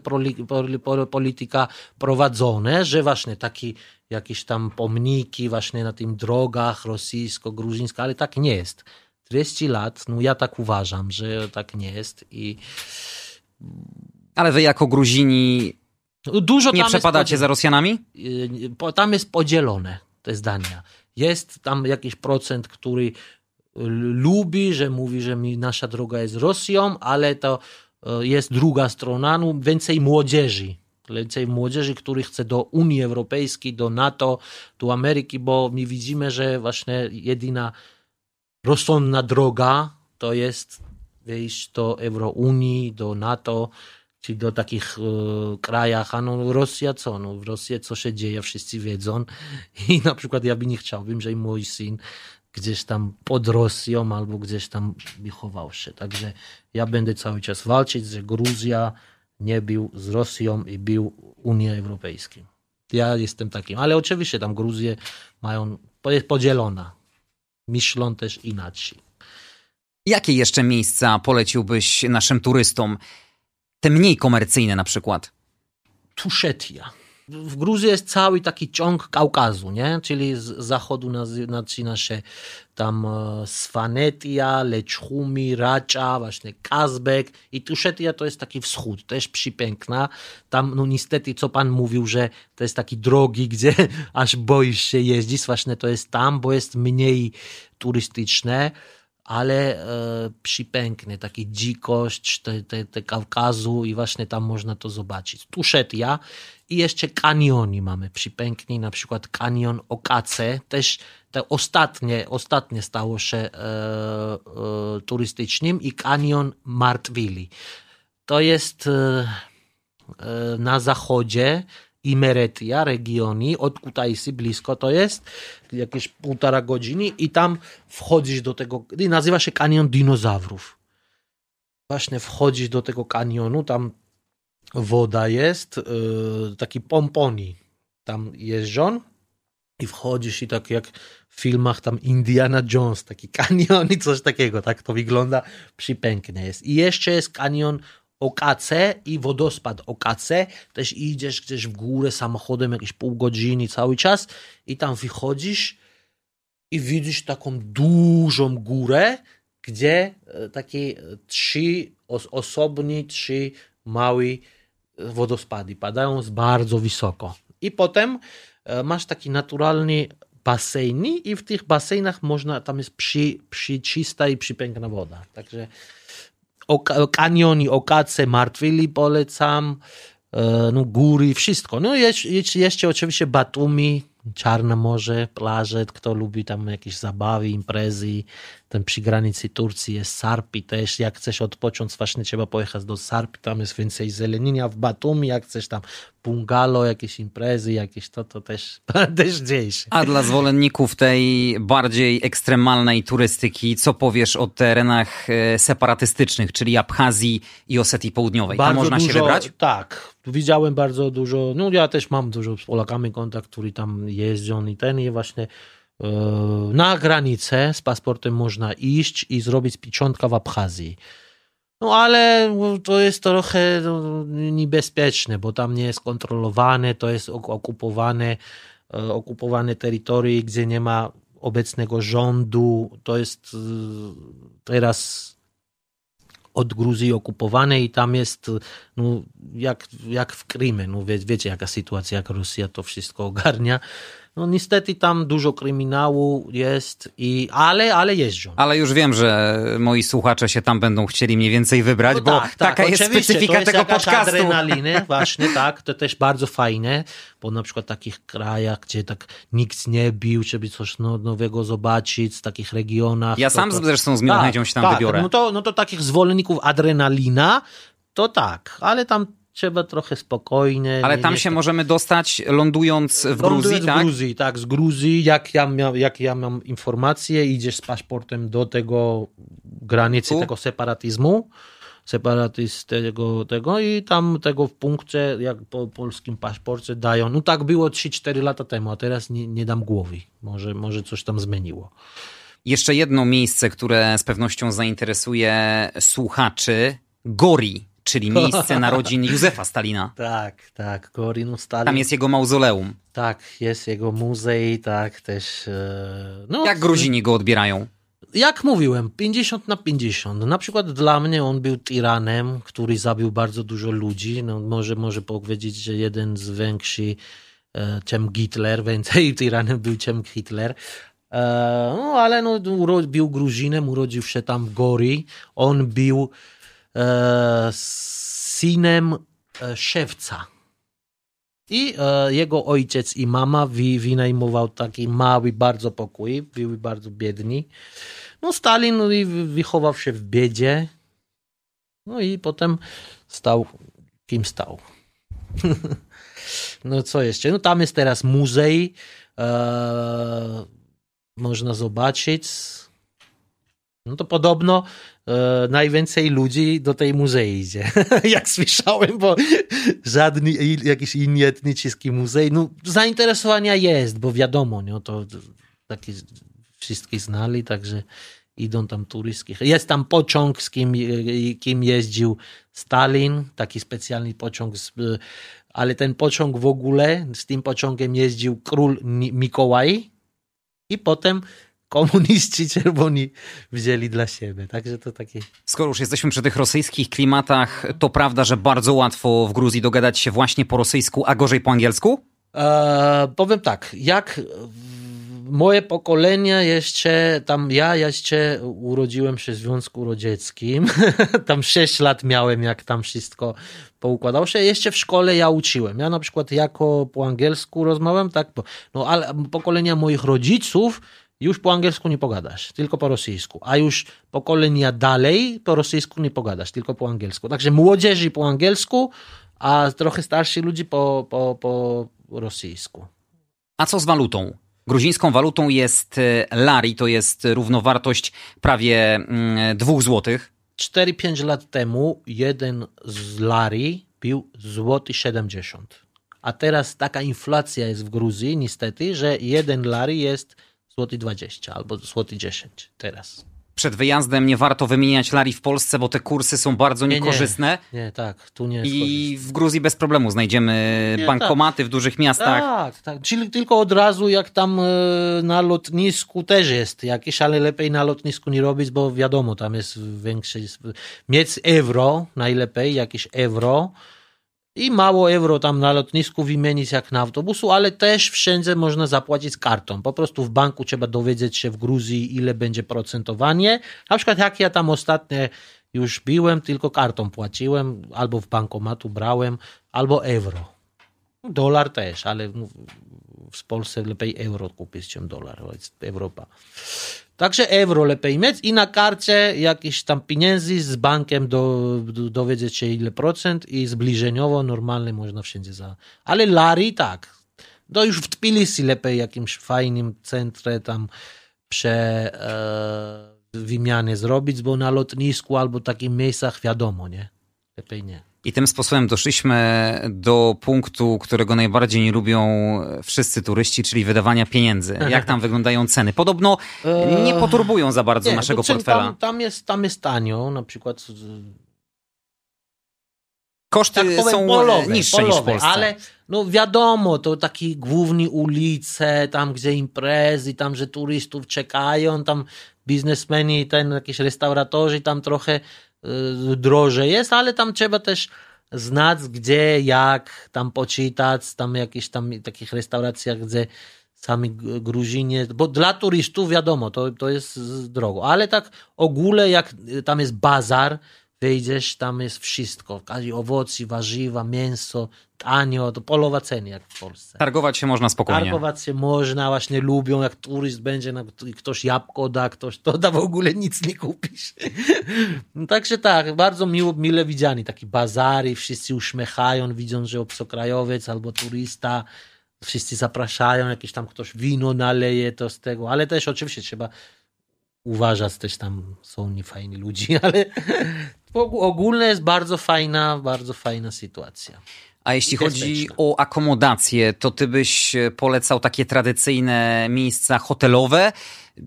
Speaker 2: polityka prowadzone, że właśnie takie jakieś tam pomniki właśnie na tym drogach rosyjsko-gruzińskich, ale tak nie jest. 30 lat, no ja tak uważam, że tak nie jest i
Speaker 1: ale wy jako Gruzini Dużo nie przepadacie za Rosjanami?
Speaker 2: Y, tam jest podzielone te zdania. Jest tam jakiś procent, który lubi, że mówi, że nasza droga jest Rosją, ale to y, jest druga strona, no więcej młodzieży. Więcej młodzieży, który chce do Unii Europejskiej, do NATO, do Ameryki, bo my widzimy, że właśnie jedyna rozsądna droga to jest wejść do Eurounii, do NATO, czy do takich e, krajach, a no Rosja co? No w Rosji co się dzieje, wszyscy wiedzą i na przykład ja by nie chciałbym, że mój syn gdzieś tam pod Rosją albo gdzieś tam chował się. Także ja będę cały czas walczyć, że Gruzja nie był z Rosją i był Unią Europejską. Ja jestem takim, ale oczywiście tam Gruzję mają, jest podzielona. Myślą też inaczej.
Speaker 1: Jakie jeszcze miejsca poleciłbyś naszym turystom? Te mniej komercyjne na przykład.
Speaker 2: Tuszetia. W Gruzji jest cały taki ciąg Kaukazu, nie? czyli z zachodu zaczyna się tam e, Svanetia, Leczhumi, Racza, właśnie Kazbek i Tuszetia to jest taki wschód, też przepiękna. Tam no niestety, co pan mówił, że to jest taki drogi, gdzie aż boisz się jeździć, właśnie to jest tam, bo jest mniej turystyczne ale e, przypiękny, taki dzikość te, te, te Kaukazu i właśnie tam można to zobaczyć. Tuszetia i jeszcze kanioni mamy przypięknie, na przykład kanion Okace, też te ostatnie, ostatnie stało się e, e, turystycznym i kanion Martvili. To jest e, e na zachodzie Imeretia, regioni, od Kutaisy blisko to jest, jakieś półtora godziny i tam wchodzisz do tego, nazywa się kanion dinozaurów. Właśnie wchodzisz do tego kanionu, tam woda jest, yy, taki pomponi tam jeżdżą i wchodzisz i tak jak w filmach tam Indiana Jones, taki kanion i coś takiego, tak to wygląda, przypięknie jest. I jeszcze jest kanion Okace i wodospad Okace. Też idziesz gdzieś w górę samochodem jakieś pół godziny cały czas i tam wychodzisz i widzisz taką dużą górę, gdzie e, takie trzy osobni, trzy małe wodospady padają z bardzo wysoko. I potem e, masz taki naturalny basen i w tych basenach można, tam jest przy, przyczysta i przypiękna woda. Także kanioni, okace, martwili polecam, e, no góry, wszystko. No jest, jeszcze oczywiście Batumi, Czarne Morze, plaże, kto lubi tam jakieś zabawy, imprezy. Ten przy granicy Turcji jest Sarpi też. Jak chcesz odpocząć, właśnie trzeba pojechać do Sarpi, tam jest więcej zelenienia w Batumi, jak chcesz tam bungalow, jakieś imprezy, jakieś to, to też, też dzieje się.
Speaker 1: A dla zwolenników tej bardziej ekstremalnej turystyki, co powiesz o terenach e, separatystycznych, czyli Abchazji i Osetii Południowej? Tam można
Speaker 2: dużo,
Speaker 1: się wybrać?
Speaker 2: Tak, widziałem bardzo dużo, no ja też mam dużo z Polakami kontakt, którzy tam jeżdżą i ten i właśnie e, na granicę z paszportem można iść i zrobić pieczątka w Abchazji. No ale to jest trochę no, niebezpieczne, bo tam nie jest kontrolowane, to jest okupowane, e, okupowane terytorium, gdzie nie ma obecnego rządu. To jest e, teraz od Gruzji okupowane i tam jest no, jak, jak w Krymie. No, wie, wiecie jaka sytuacja, jak Rosja to wszystko ogarnia. No niestety tam dużo kryminału jest, i, ale, ale jeżdżą.
Speaker 1: Ale już wiem, że moi słuchacze się tam będą chcieli mniej więcej wybrać, no bo tak, taka tak, jest specyfika
Speaker 2: to jest
Speaker 1: tego podcastu.
Speaker 2: adrenaliny, właśnie tak, to też bardzo fajne, bo na przykład w takich krajach, gdzie tak nikt nie bił, żeby coś no, nowego zobaczyć, w takich regionach.
Speaker 1: Ja
Speaker 2: to,
Speaker 1: sam
Speaker 2: to,
Speaker 1: zresztą z miłą
Speaker 2: tak,
Speaker 1: chęcią się tam
Speaker 2: tak,
Speaker 1: wybiorę.
Speaker 2: No to, no to takich zwolenników adrenalina, to tak, ale tam trzeba trochę spokojnie.
Speaker 1: Ale
Speaker 2: nie,
Speaker 1: tam
Speaker 2: nie
Speaker 1: się
Speaker 2: tak.
Speaker 1: możemy dostać lądując w Gruzji,
Speaker 2: Lądując
Speaker 1: tak?
Speaker 2: w Gruzji, tak, z Gruzji, jak ja, mia, jak ja mam informację, idziesz z paszportem do tego granicy,
Speaker 1: Tu?
Speaker 2: tego separatyzmu, separatyzm tego, tego i tam tego w punkcie, jak po polskim paszporcie dają, no tak było 3-4 lata temu, a teraz nie, nie dam głowy, może, może coś tam zmieniło.
Speaker 1: Jeszcze jedno miejsce, które z pewnością zainteresuje słuchaczy. Gori, czyli miejsce narodzin Józefa Stalina.
Speaker 2: Tak, tak, Gorinu Stalin.
Speaker 1: Tam jest jego mauzoleum.
Speaker 2: Tak, jest jego muzej, tak, też. e, No,
Speaker 1: Jak Gruzini go odbierają?
Speaker 2: Jak mówiłem, 50 na 50. Na przykład dla mnie on był tiranem, który zabił bardzo dużo ludzi. No, może, może powiedzieć, że jeden z większych e, czym Hitler, więcej tiranem był czym Hitler. E, no, ale no, był Gruzinem, urodził się tam w Gori. On był synem e, szewca. I e, jego ojciec i mama wi, wynajmował taki mały bardzo pokój, byli bardzo biedni. No Stalin no, wychował się w biedzie. No i potem stał, kim stał. no co jeszcze? No tam jest teraz muzej. E, można zobaczyć. No to podobno e, najwięcej ludzi do tej muzei idzie. Jak słyszałem, bo żadny jakiś inny etniczny muzej. No zainteresowania jest, bo wiadomo, nie, to takie wszystkich znali, także idą tam turystki. Jest tam pociąg, z kim, e, kim jeździł Stalin, taki specjalny pociąg, z, e, ale ten pociąg w ogóle, z tym pociągiem jeździł król Mikołaj i potem komuniści czerwoni wzięli dla siebie. Także to takie...
Speaker 1: Skoro już jesteśmy przy tych rosyjskich klimatach, to prawda, że bardzo łatwo w Gruzji dogadać się właśnie po rosyjsku, a gorzej po angielsku?
Speaker 2: E, powiem tak, jak moje pokolenie jeszcze, tam ja jeszcze urodziłem się w Związku Radzieckim, tam 6 lat miałem, jak tam wszystko poukładało się. Jeszcze w szkole ja uczyłem. Ja na przykład jako po angielsku rozmawiam, tak, no ale pokolenia moich rodziców już po angielsku nie pogadasz, tylko po rosyjsku. A już pokolenia dalej po rosyjsku nie pogadasz, tylko po angielsku. Także młodzieży po angielsku, a trochę starsi ludzie po, po, po rosyjsku.
Speaker 1: A co z walutą? Gruzińską walutą jest e, lari, to jest równowartość prawie mm, dwóch złotych.
Speaker 2: 4-5 lat temu jeden z lari był złoty 70. A teraz taka inflacja jest w Gruzji niestety, że jeden lari jest złoty 20 albo złoty 10 teraz.
Speaker 1: Przed wyjazdem nie warto wymieniać lari w Polsce, bo te kursy są bardzo
Speaker 2: Nie, nie.
Speaker 1: niekorzystne.
Speaker 2: Nie, tak, tu nie
Speaker 1: I w Gruzji bez problemu znajdziemy
Speaker 2: Nie,
Speaker 1: bankomaty w dużych miastach.
Speaker 2: Tak, tak. Czyli tylko od razu jak tam e, na lotnisku też jest jakieś, ale lepiej na lotnisku nie robić, bo wiadomo, tam jest większy. Mieć euro najlepiej, jakieś euro i mało euro tam na lotnisku wymienić jak na autobusu, ale też wszędzie można zapłacić kartą. Po prostu w banku trzeba dowiedzieć się w Gruzji, ile będzie procentowanie. Na przykład jak ja tam ostatnio już biłem, tylko kartą płaciłem, albo w bankomatu brałem, albo euro. Dolar też, ale w Polsce lepiej euro kupić niż dolar, to jest Europa. Także euro lepiej mieć i na karcie jakieś tam pieniędzy z bankiem do, do, dowiedzieć się ile procent i zbliżeniowo normalnie można wszędzie za... Ale lari tak. To już w Tbilisi lepiej jakimś fajnym centrum tam prze e, wymiany zrobić, bo na lotnisku albo takich miejscach wiadomo, nie? Lepiej nie.
Speaker 1: I tym sposobem doszliśmy do punktu, którego najbardziej nie lubią wszyscy turyści, czyli wydawania pieniędzy. Jak tam wyglądają ceny? Podobno nie poturbują za bardzo nie, naszego portfela.
Speaker 2: Tam, tam, jest, tam jest tanio, na przykład
Speaker 1: koszty tak powiem, są polowe, niższe polowe, niż w Polsce.
Speaker 2: Ale no wiadomo, to takie główne ulice, tam gdzie imprezy, tam gdzie turystów czekają, tam biznesmeni i ten jakieś restauratorzy, tam trochę y, drożej jest, ale tam trzeba też znać gdzie, jak, tam poczytać, tam jakieś tam takich restauracjach, gdzie sami Gruzinie, bo dla turystów wiadomo, to, to jest drogo, ale tak ogóle jak tam jest bazar, wyjdziesz, tam jest wszystko. Owoce, warzywa, mięso, tanio, to polowa ceny jak w Polsce.
Speaker 1: Targować się można spokojnie.
Speaker 2: Targować się można, właśnie lubią, jak turyst będzie, ktoś jabłko da, ktoś to da, w ogóle nic nie kupisz. No, także tak, bardzo miło, mile widziani, taki bazary, wszyscy uśmiechają, widzą, że obcokrajowiec albo turysta, wszyscy zapraszają, jakieś tam ktoś wino naleje, to z tego, ale też oczywiście trzeba uważać, też tam są niefajni ludzie, ale ogólnie jest bardzo fajna, bardzo fajna sytuacja.
Speaker 1: A jeśli chodzi o akomodację, to ty byś polecał takie tradycyjne miejsca hotelowe,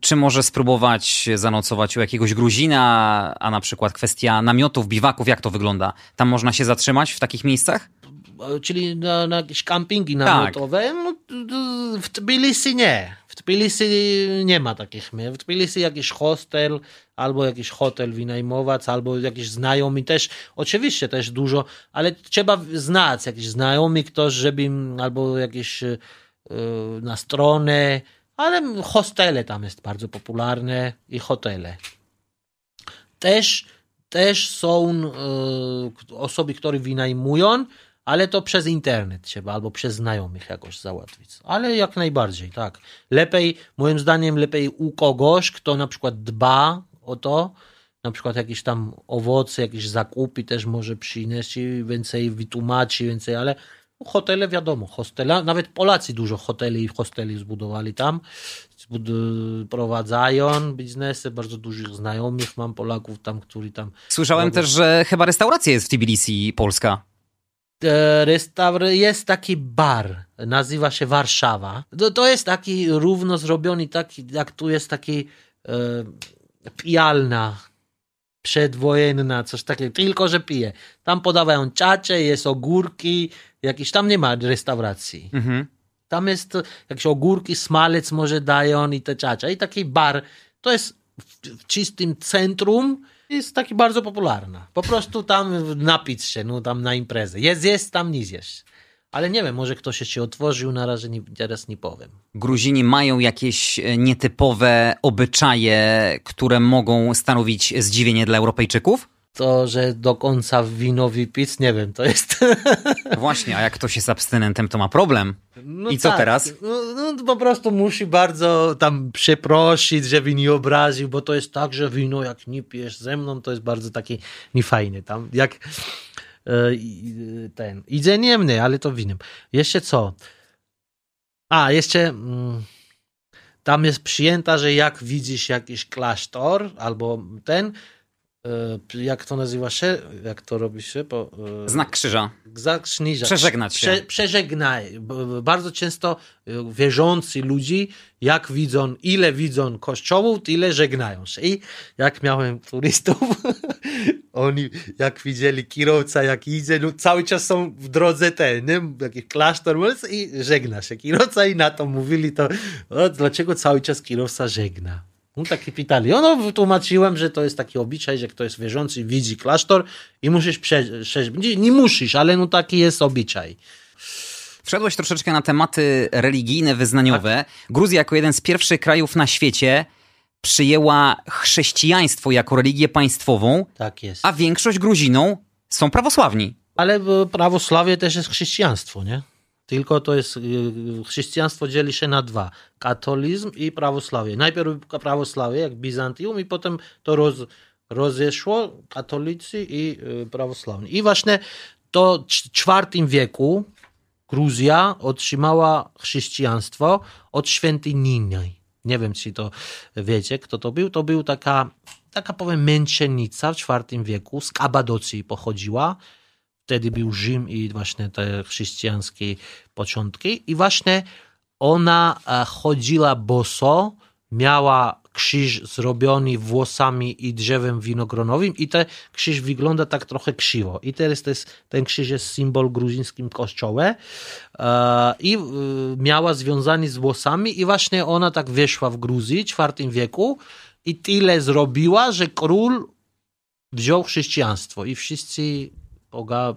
Speaker 1: czy może spróbować zanocować u jakiegoś Gruzina, a na przykład kwestia namiotów, biwaków, jak to wygląda? Tam można się zatrzymać w takich miejscach?
Speaker 2: Czyli na, na jakieś kampingi tak. namiotowe? Tak. No, w Tbilisi nie. W Tbilisi nie ma takich miejsc. W Tbilisi jakiś hostel albo jakiś hotel wynajmować, albo jakiś znajomy też. Oczywiście też dużo, ale trzeba znać jakiś znajomy ktoś, żeby albo jakieś yy, na stronę, ale hostele tam jest bardzo popularne i hotele. Też, też są yy, osoby, które wynajmują, ale to przez internet trzeba albo przez znajomych jakoś załatwić. Ale jak najbardziej, tak. Lepiej, moim zdaniem, lepiej u kogoś, kto na przykład dba o to, na przykład jakieś tam owoce, jakieś zakupy też może przynieść więcej wytłumaczy, więcej, ale hotele wiadomo, hostele, nawet Polacy dużo hoteli i hosteli zbudowali tam, prowadzają biznesy, bardzo dużych znajomych mam Polaków tam, którzy tam...
Speaker 1: Słyszałem robią. też, że chyba restauracja jest w Tbilisi Polska.
Speaker 2: Restaur jest taki bar, nazywa się Warszawa. To, to jest taki równo zrobiony, taki, jak tu jest taki e, pijalna, przedwojenna, coś takiego, tylko że pije. Tam podawają czacze, jest ogórki, jakieś, tam nie ma restauracji. Mhm. Tam jest jakieś ogórki, smalec może dają i te czacze. I taki bar, to jest w, w czystym centrum, jest taki bardzo popularna. Po prostu tam napić się, no tam na imprezę. Jest, jest, tam nic jest. Ale nie wiem, może ktoś się otworzył, na razie nie, teraz nie powiem.
Speaker 1: Gruzini mają jakieś e, nietypowe obyczaje, które mogą stanowić zdziwienie dla Europejczyków?
Speaker 2: To, że do końca wino wypić, nie wiem, to jest...
Speaker 1: Właśnie, a jak ktoś jest abstynentem, to ma problem. No I co tak. teraz?
Speaker 2: No, no, po prostu musi bardzo tam przeprosić, żeby nie obraził, bo to jest tak, że wino jak nie pijesz ze mną, to jest bardzo taki niefajny. Tam jak e, ten, idzie niemny, ale to winem. Jeszcze co? A, jeszcze mm, tam jest przyjęta, że jak widzisz jakiś klasztor albo ten, E, jak to nazywa się? Jak to robi się? Bo,
Speaker 1: e, Znak krzyża.
Speaker 2: Znak krzyża.
Speaker 1: Przeżegnać się. Prze,
Speaker 2: przeżegnaj. Bardzo często e, wierzący ludzi, jak widzą, ile widzą kościołów, tyle żegnają się. I jak miałem turystów, oni jak widzieli kierowca, jak idzie, no, cały czas są w drodze ten, nie? jakiś klasztor i żegna się kierowca i na to mówili to, dlaczego cały czas kierowca żegna? No taki pytali. Ono wytłumaczyłem, że to jest taki obyczaj, że kto jest wierzący, widzi klasztor i musisz przejść. Nie, nie musisz, ale no taki jest obyczaj.
Speaker 1: Wszedłeś troszeczkę na tematy religijne, wyznaniowe. Tak. Gruzja jako jeden z pierwszych krajów na świecie przyjęła chrześcijaństwo jako religię państwową.
Speaker 2: Tak jest.
Speaker 1: A większość Gruziną są prawosławni.
Speaker 2: Ale prawosławie też jest chrześcijaństwo, nie? Tylko to jest, y, chrześcijaństwo dzieli się na dwa. Katolizm i prawosławie. Najpierw prawosławie, jak Bizantium i potem to roz, rozeszło katolicy i y, prawosławni. I właśnie w wieku Gruzja otrzymała chrześcijaństwo od świętej Niny. Nie wiem, czy to wiecie, kto to był. To był taka, taka powiem, męczennica w IV wieku, z Kabadocji pochodziła. Wtedy był Rzym i właśnie te chrześcijańskie początki. I właśnie ona e, chodziła boso, miała krzyż zrobiony włosami i drzewem winogronowym i ten krzyż wygląda tak trochę krzywo. I teraz jest, ten krzyż jest symbol gruzińskim kościoła e, i e, miała związany z włosami i właśnie ona tak weszła w Gruzji w IV wieku i tyle zrobiła, że król wziął chrześcijaństwo i wszyscy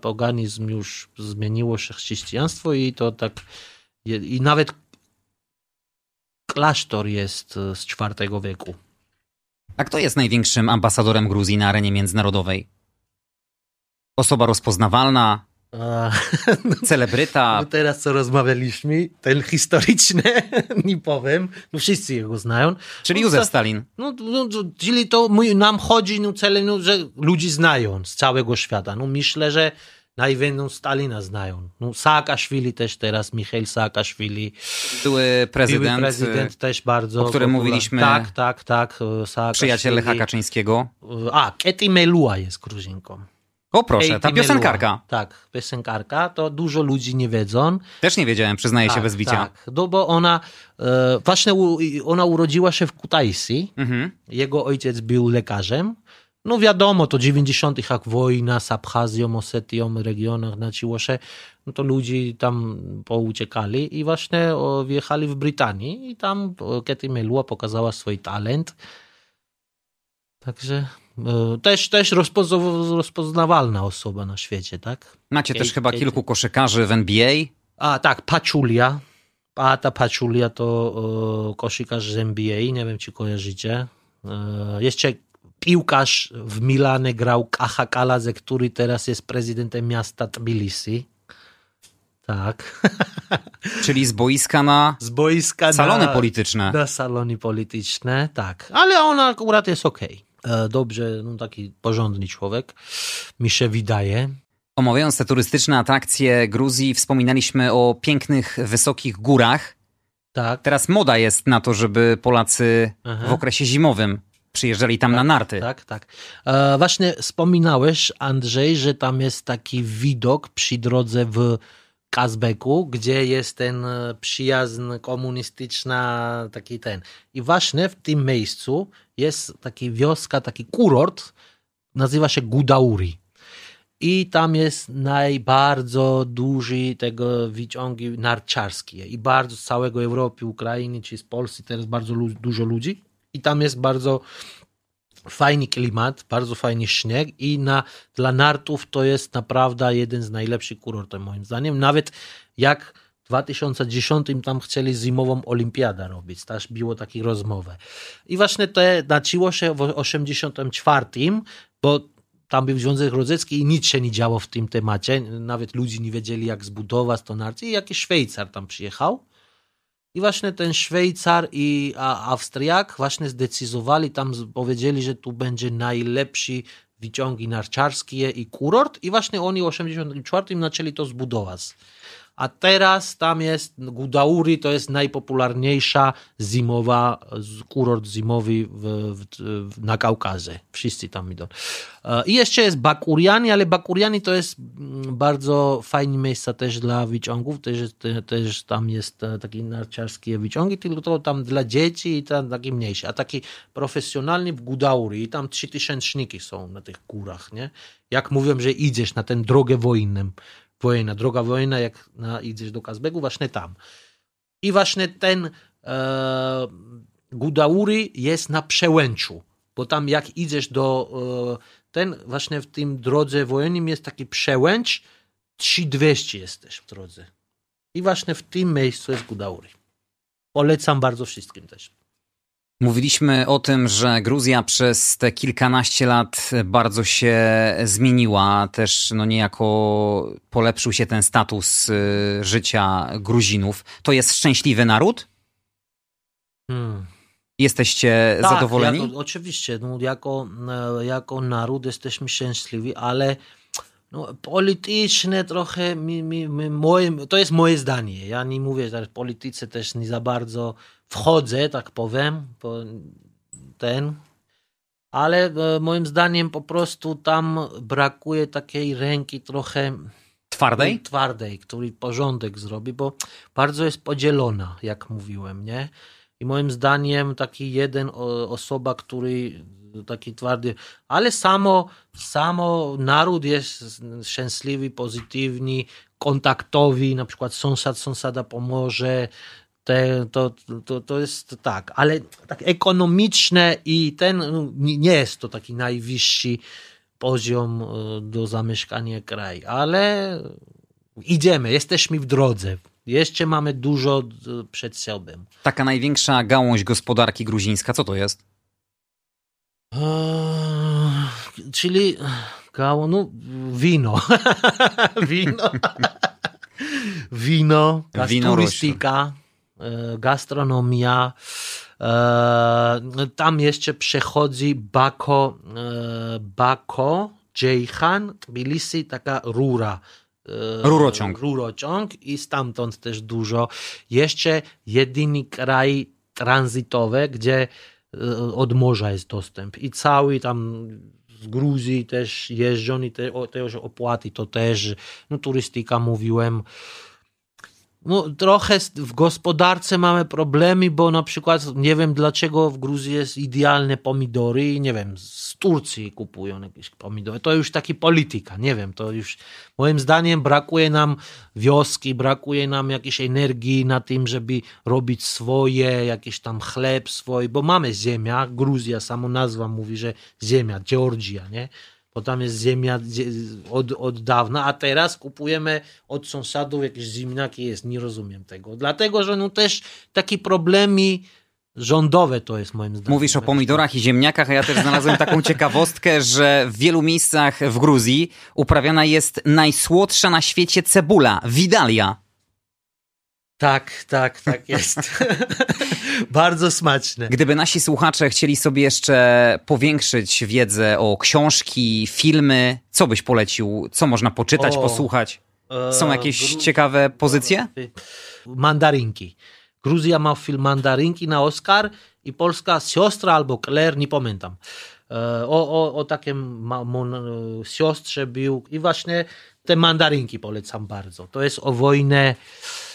Speaker 2: poganizm już zmieniło się chrześcijaństwo i to tak i nawet klasztor jest e, z IV wieku.
Speaker 1: A kto jest największym ambasadorem Gruzji na arenie międzynarodowej? Osoba rozpoznawalna, a, no, celebryta.
Speaker 2: No teraz co rozmawialiśmy, ten historyczny, nie powiem, no wszyscy jego znają.
Speaker 1: Czyli
Speaker 2: no,
Speaker 1: Józef Stalin.
Speaker 2: No, no, czyli to nam chodzi, no, cele, no, że ludzi znają z całego świata. No myślę, że najwięcej Stalina znają. No, Saakaszwili też teraz, Michail Saakaszwili.
Speaker 1: Były prezydent,
Speaker 2: były prezydent też bardzo.
Speaker 1: O którym mówiliśmy.
Speaker 2: Tak, tak, tak.
Speaker 1: Przyjaciel Lecha Kaczyńskiego.
Speaker 2: A, Keti Melua jest gruzinką.
Speaker 1: O proszę, ta piosenkarka.
Speaker 2: Tak, piosenkarka, to dużo ludzi nie wiedzą.
Speaker 1: Też nie wiedziałem, przyznaję tak, się bez bicia. Tak,
Speaker 2: no bo ona, e, właśnie ona urodziła się w Kutaisi. Mhm. Jego ojciec był lekarzem. No wiadomo, to 90. jak wojna z Abchazją, Osetią, regionach naciło się, no to ludzie tam pouciekali i właśnie wjechali w Brytanii i tam Katy Melua pokazała swój talent. Także e, też, też rozpoznawalna osoba na świecie, tak?
Speaker 1: Macie Kate, też chyba Kate. kilku koszykarzy w NBA?
Speaker 2: A tak, Paczulia. A ta Paczulia to o, koszykarz z NBA, nie wiem czy kojarzycie. E, jeszcze piłkarz w Milanie grał Kacha Kaladze, który teraz jest prezydentem miasta Tbilisi. Tak.
Speaker 1: Czyli z boiska na z boiska salony na, polityczne.
Speaker 2: Na salony polityczne, tak. Ale ona akurat jest okej. Okay. E, dobrze, no taki porządny człowiek, mi się wydaje.
Speaker 1: Omawiając te turystyczne atrakcje Gruzji, wspominaliśmy o pięknych, wysokich górach. Tak. Teraz moda jest na to, żeby Polacy Aha. w okresie zimowym Przyjeżdżali tam
Speaker 2: tak,
Speaker 1: na narty.
Speaker 2: Tak, tak. E, właśnie wspominałeś, Andrzej, że tam jest taki widok przy drodze w Kazbeku, gdzie jest ten e, przyjazn komunistyczna, taki ten. I właśnie w tym miejscu jest taki wioska, taki kurort, nazywa się Gudauri. I tam jest najbardzo duży tego wyciągi narciarskie. I bardzo z całego Europy, Ukrainy czy z Polski teraz bardzo dużo ludzi i tam jest bardzo fajny klimat, bardzo fajny śnieg i na, dla nartów to jest naprawdę jeden z najlepszych kurortów moim zdaniem. Nawet jak w 2010 tam chcieli zimową olimpiadę robić, też było takie rozmowy. I właśnie to naciło się w 84, bo tam był Związek Rodzecki i nic się nie działo w tym temacie. Nawet ludzie nie wiedzieli, jak zbudować to narty. I jakiś Szwajcar tam przyjechał i właśnie ten Szwajcar i Austriak właśnie zdecydowali, tam powiedzieli, że tu będzie najlepszy wyciągi narciarskie i kurort. I właśnie oni w 1984 zaczęli to zbudować a teraz tam jest Gudauri, to jest najpopularniejsza zimowa, kurort zimowy w, w, w, na Kaukazie. Wszyscy tam idą. E, I jeszcze jest Bakuriani, ale Bakuriani to jest mm, bardzo fajne miejsce też dla wyciągów, też, też tam jest e, takie narciarskie wyciągi, tylko to tam dla dzieci i tam takie a taki profesjonalny w Gudauri i tam trzy tysięczniki są na tych górach, nie? Jak mówią, że idziesz na tę drogę wojenną, wojna, droga wojna, jak na, idziesz do Kazbegu, właśnie tam. I właśnie ten e, Gudauri jest na przełęczu, bo tam jak idziesz do e, ten, właśnie w tym drodze wojennym jest taki przełęcz, 3200 jesteś w drodze. I właśnie w tym miejscu jest Gudauri. Polecam bardzo wszystkim też.
Speaker 1: Mówiliśmy o tym, że Gruzja przez te kilkanaście lat bardzo się zmieniła. Też no niejako polepszył się ten status y, życia Gruzinów. To jest szczęśliwy naród? Hmm. Jesteście
Speaker 2: tak,
Speaker 1: zadowoleni?
Speaker 2: Jako, oczywiście, no, jako, e, jako naród jesteśmy szczęśliwi, ale no, polityczne trochę, mi, mi, mi, moje, to jest moje zdanie. Ja nie mówię, że w polityce też nie za bardzo wchodzę, tak powiem, ten, ale e, moim zdaniem po prostu tam brakuje takiej ręki trochę
Speaker 1: twardej,
Speaker 2: twardej który porządek zrobi, bo bardzo jest podzielona, jak mówiłem, nie? I moim zdaniem taki jeden osoba, który taki twardy, ale samo, samo naród jest szczęśliwy, pozytywny, kontaktowy, na przykład sąsiad sąsiada pomoże, te, to, to, to jest tak, ale tak ekonomiczne i ten no, nie jest to taki najwyższy poziom e, do zamieszkania kraju, ale idziemy, jesteśmy w drodze. Jeszcze mamy dużo przed sobą.
Speaker 1: Taka największa gałąź gospodarki gruzińska, co to jest? Eee,
Speaker 2: czyli gałąź, no, wino. wino. wino,
Speaker 1: wino
Speaker 2: turystyka, e, gastronomia. E, tam jeszcze przechodzi Bako, e, Bako, Ceyhan, Tbilisi, taka rura
Speaker 1: E, rurociąg.
Speaker 2: rurociąg i stamtąd też dużo. Jeszcze jedyny kraj tranzytowy, gdzie e, od morza jest dostęp i cały tam z Gruzji też jeżdżą i te, też opłaty to też, no turystyka mówiłem, no, trochę w gospodarce mamy problemy, bo na przykład nie wiem dlaczego w Gruzji jest idealne pomidory i nie wiem, z Turcji kupują jakieś pomidory. To już taki polityka, nie wiem, to już moim zdaniem brakuje nam wioski, brakuje nam jakiejś energii na tym, żeby robić swoje, jakiś tam chleb swój, bo mamy ziemia, Gruzja, samo nazwa mówi, że ziemia, Georgia, nie? Bo tam jest ziemia od, od dawna, a teraz kupujemy od sąsiadów jakieś ziemniaki, jest, nie rozumiem tego. Dlatego, że no też takie problemy rządowe to jest moim zdaniem.
Speaker 1: Mówisz o pomidorach i ziemniakach, a ja też znalazłem taką ciekawostkę, że w wielu miejscach w Gruzji uprawiana jest najsłodsza na świecie cebula, widalia.
Speaker 2: Tak, tak, tak jest. Bardzo smaczne.
Speaker 1: Gdyby nasi słuchacze chcieli sobie jeszcze powiększyć wiedzę o książki, filmy, co byś polecił? Co można poczytać, o, posłuchać? Są e, jakieś ciekawe pozycje?
Speaker 2: Mandarynki. Gruzja ma film Mandarynki na Oscar i polska siostra albo Claire, nie pamiętam. E, o, o, o takim siostrze był i właśnie te mandarynki polecam bardzo. To jest o wojnie E,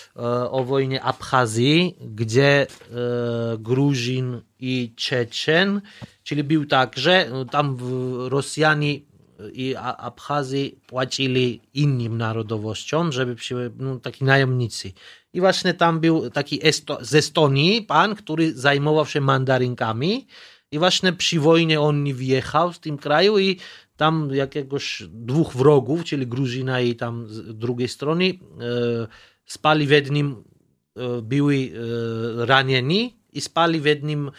Speaker 2: o wojnie Abchazji, gdzie e, Gruzin i Czeczen, czyli był tak, że no, tam Rosjanie i Abchazji płacili innym narodowościom, żeby no, taki najemnicy. I właśnie tam był taki Esto, z Estonii pan, który zajmował się mandarynkami i właśnie przy wojnie on nie wyjechał z tym kraju i tam jakiegoś dwóch wrogów, czyli Gruzina i tam z drugiej strony, e, spali w jednym, e, byli e, ranieni i spali w jednym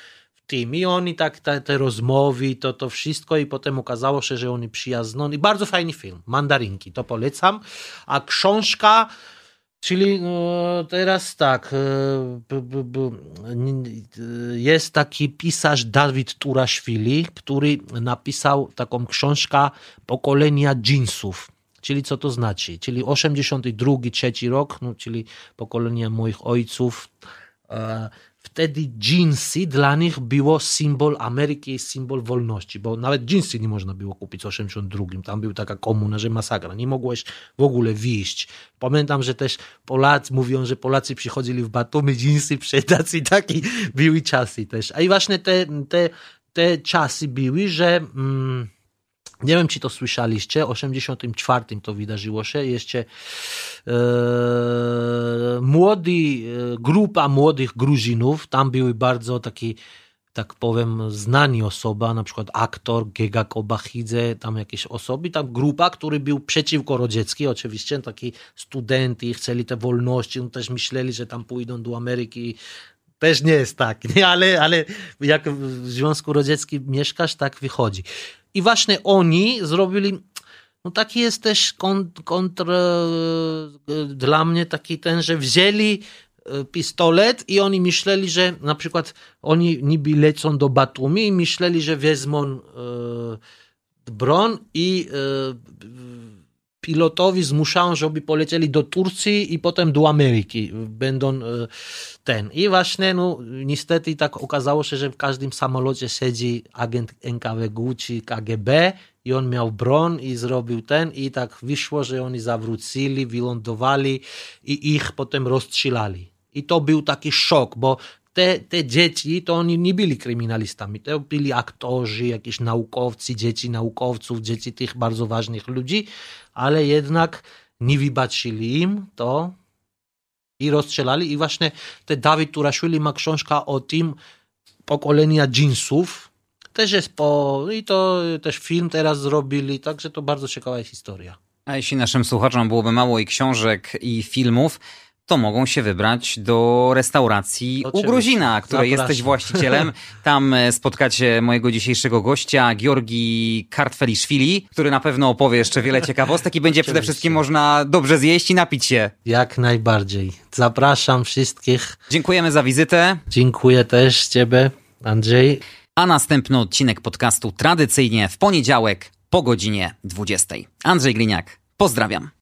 Speaker 2: tym. I oni tak, te, te rozmowy, to, to wszystko i potem okazało się, że oni przyjazno. I bardzo fajny film, Mandarynki, to polecam. A książka... Czyli no, teraz tak, jest taki pisarz Dawid Turaszwili, który napisał taką książkę Pokolenia dżinsów. Czyli co to znaczy? Czyli 82, trzeci rok, no, czyli pokolenia moich ojców. E, wtedy jeansy dla nich było symbol Ameryki i symbol wolności, bo nawet jeansy nie można było kupić w 82. Tam była taka komuna, że masakra. Nie mogłeś w ogóle wyjść. Pamiętam, że też Polacy mówią, że Polacy przychodzili w Batumy jeansy przedać i takie były czasy też. A i właśnie te, te, te czasy były, że... Mm, nie wiem, czy to słyszeliście, w 84 to wydarzyło się, jeszcze e, młody, e, grupa młodych Gruzinów, tam były bardzo taki, tak powiem, znani osoba, na przykład aktor Gegak Obachidze, tam jakieś osoby, tam grupa, który był przeciwko Rodziecki, oczywiście, taki studenty, chcieli te wolności, no też myśleli, że tam pójdą do Ameryki. Też nie jest tak, nie? Ale, ale jak w Związku Radzieckim mieszkasz, tak wychodzi. I właśnie oni zrobili, no taki jest też kontr, kontr dla mnie taki ten, że wzięli e, pistolet i oni myśleli, że na przykład oni niby lecą do Batumi i myśleli, że wezmą e, broń i e, pilotowi zmuszają, żeby polecieli do Turcji i potem do Ameryki. Będą e, ten. I właśnie, no, niestety tak okazało się, że w każdym samolocie siedzi agent NKWG czy KGB i on miał broń i zrobił ten i tak wyszło, że oni zawrócili, wylądowali i ich potem rozstrzelali. I to był taki szok, bo te, te dzieci to oni nie byli kryminalistami, to byli aktorzy, jakieś naukowcy, dzieci naukowców, dzieci tych bardzo ważnych ludzi, ale jednak nie wybaczyli im to i rozstrzelali. I właśnie te Dawid Turaszuli ma książka o tym pokolenia jeansów. Też jest po... i to też film teraz zrobili, także to bardzo ciekawa historia.
Speaker 1: A jeśli naszym słuchaczom byłoby mało i książek, i filmów, to mogą się wybrać do restauracji Oczywiście. u Gruzina, której Zapraszam. jesteś właścicielem. Tam e, spotkacie mojego dzisiejszego gościa, Georgi Kartfeliszwili, który na pewno opowie jeszcze wiele ciekawostek i będzie przede wszystkim można dobrze zjeść i napić się.
Speaker 2: Jak najbardziej. Zapraszam wszystkich.
Speaker 1: Dziękujemy za wizytę.
Speaker 2: Dziękuję też Ciebie, Andrzej.
Speaker 1: A następny odcinek podcastu tradycyjnie w poniedziałek po godzinie 20. Andrzej Gliniak, pozdrawiam.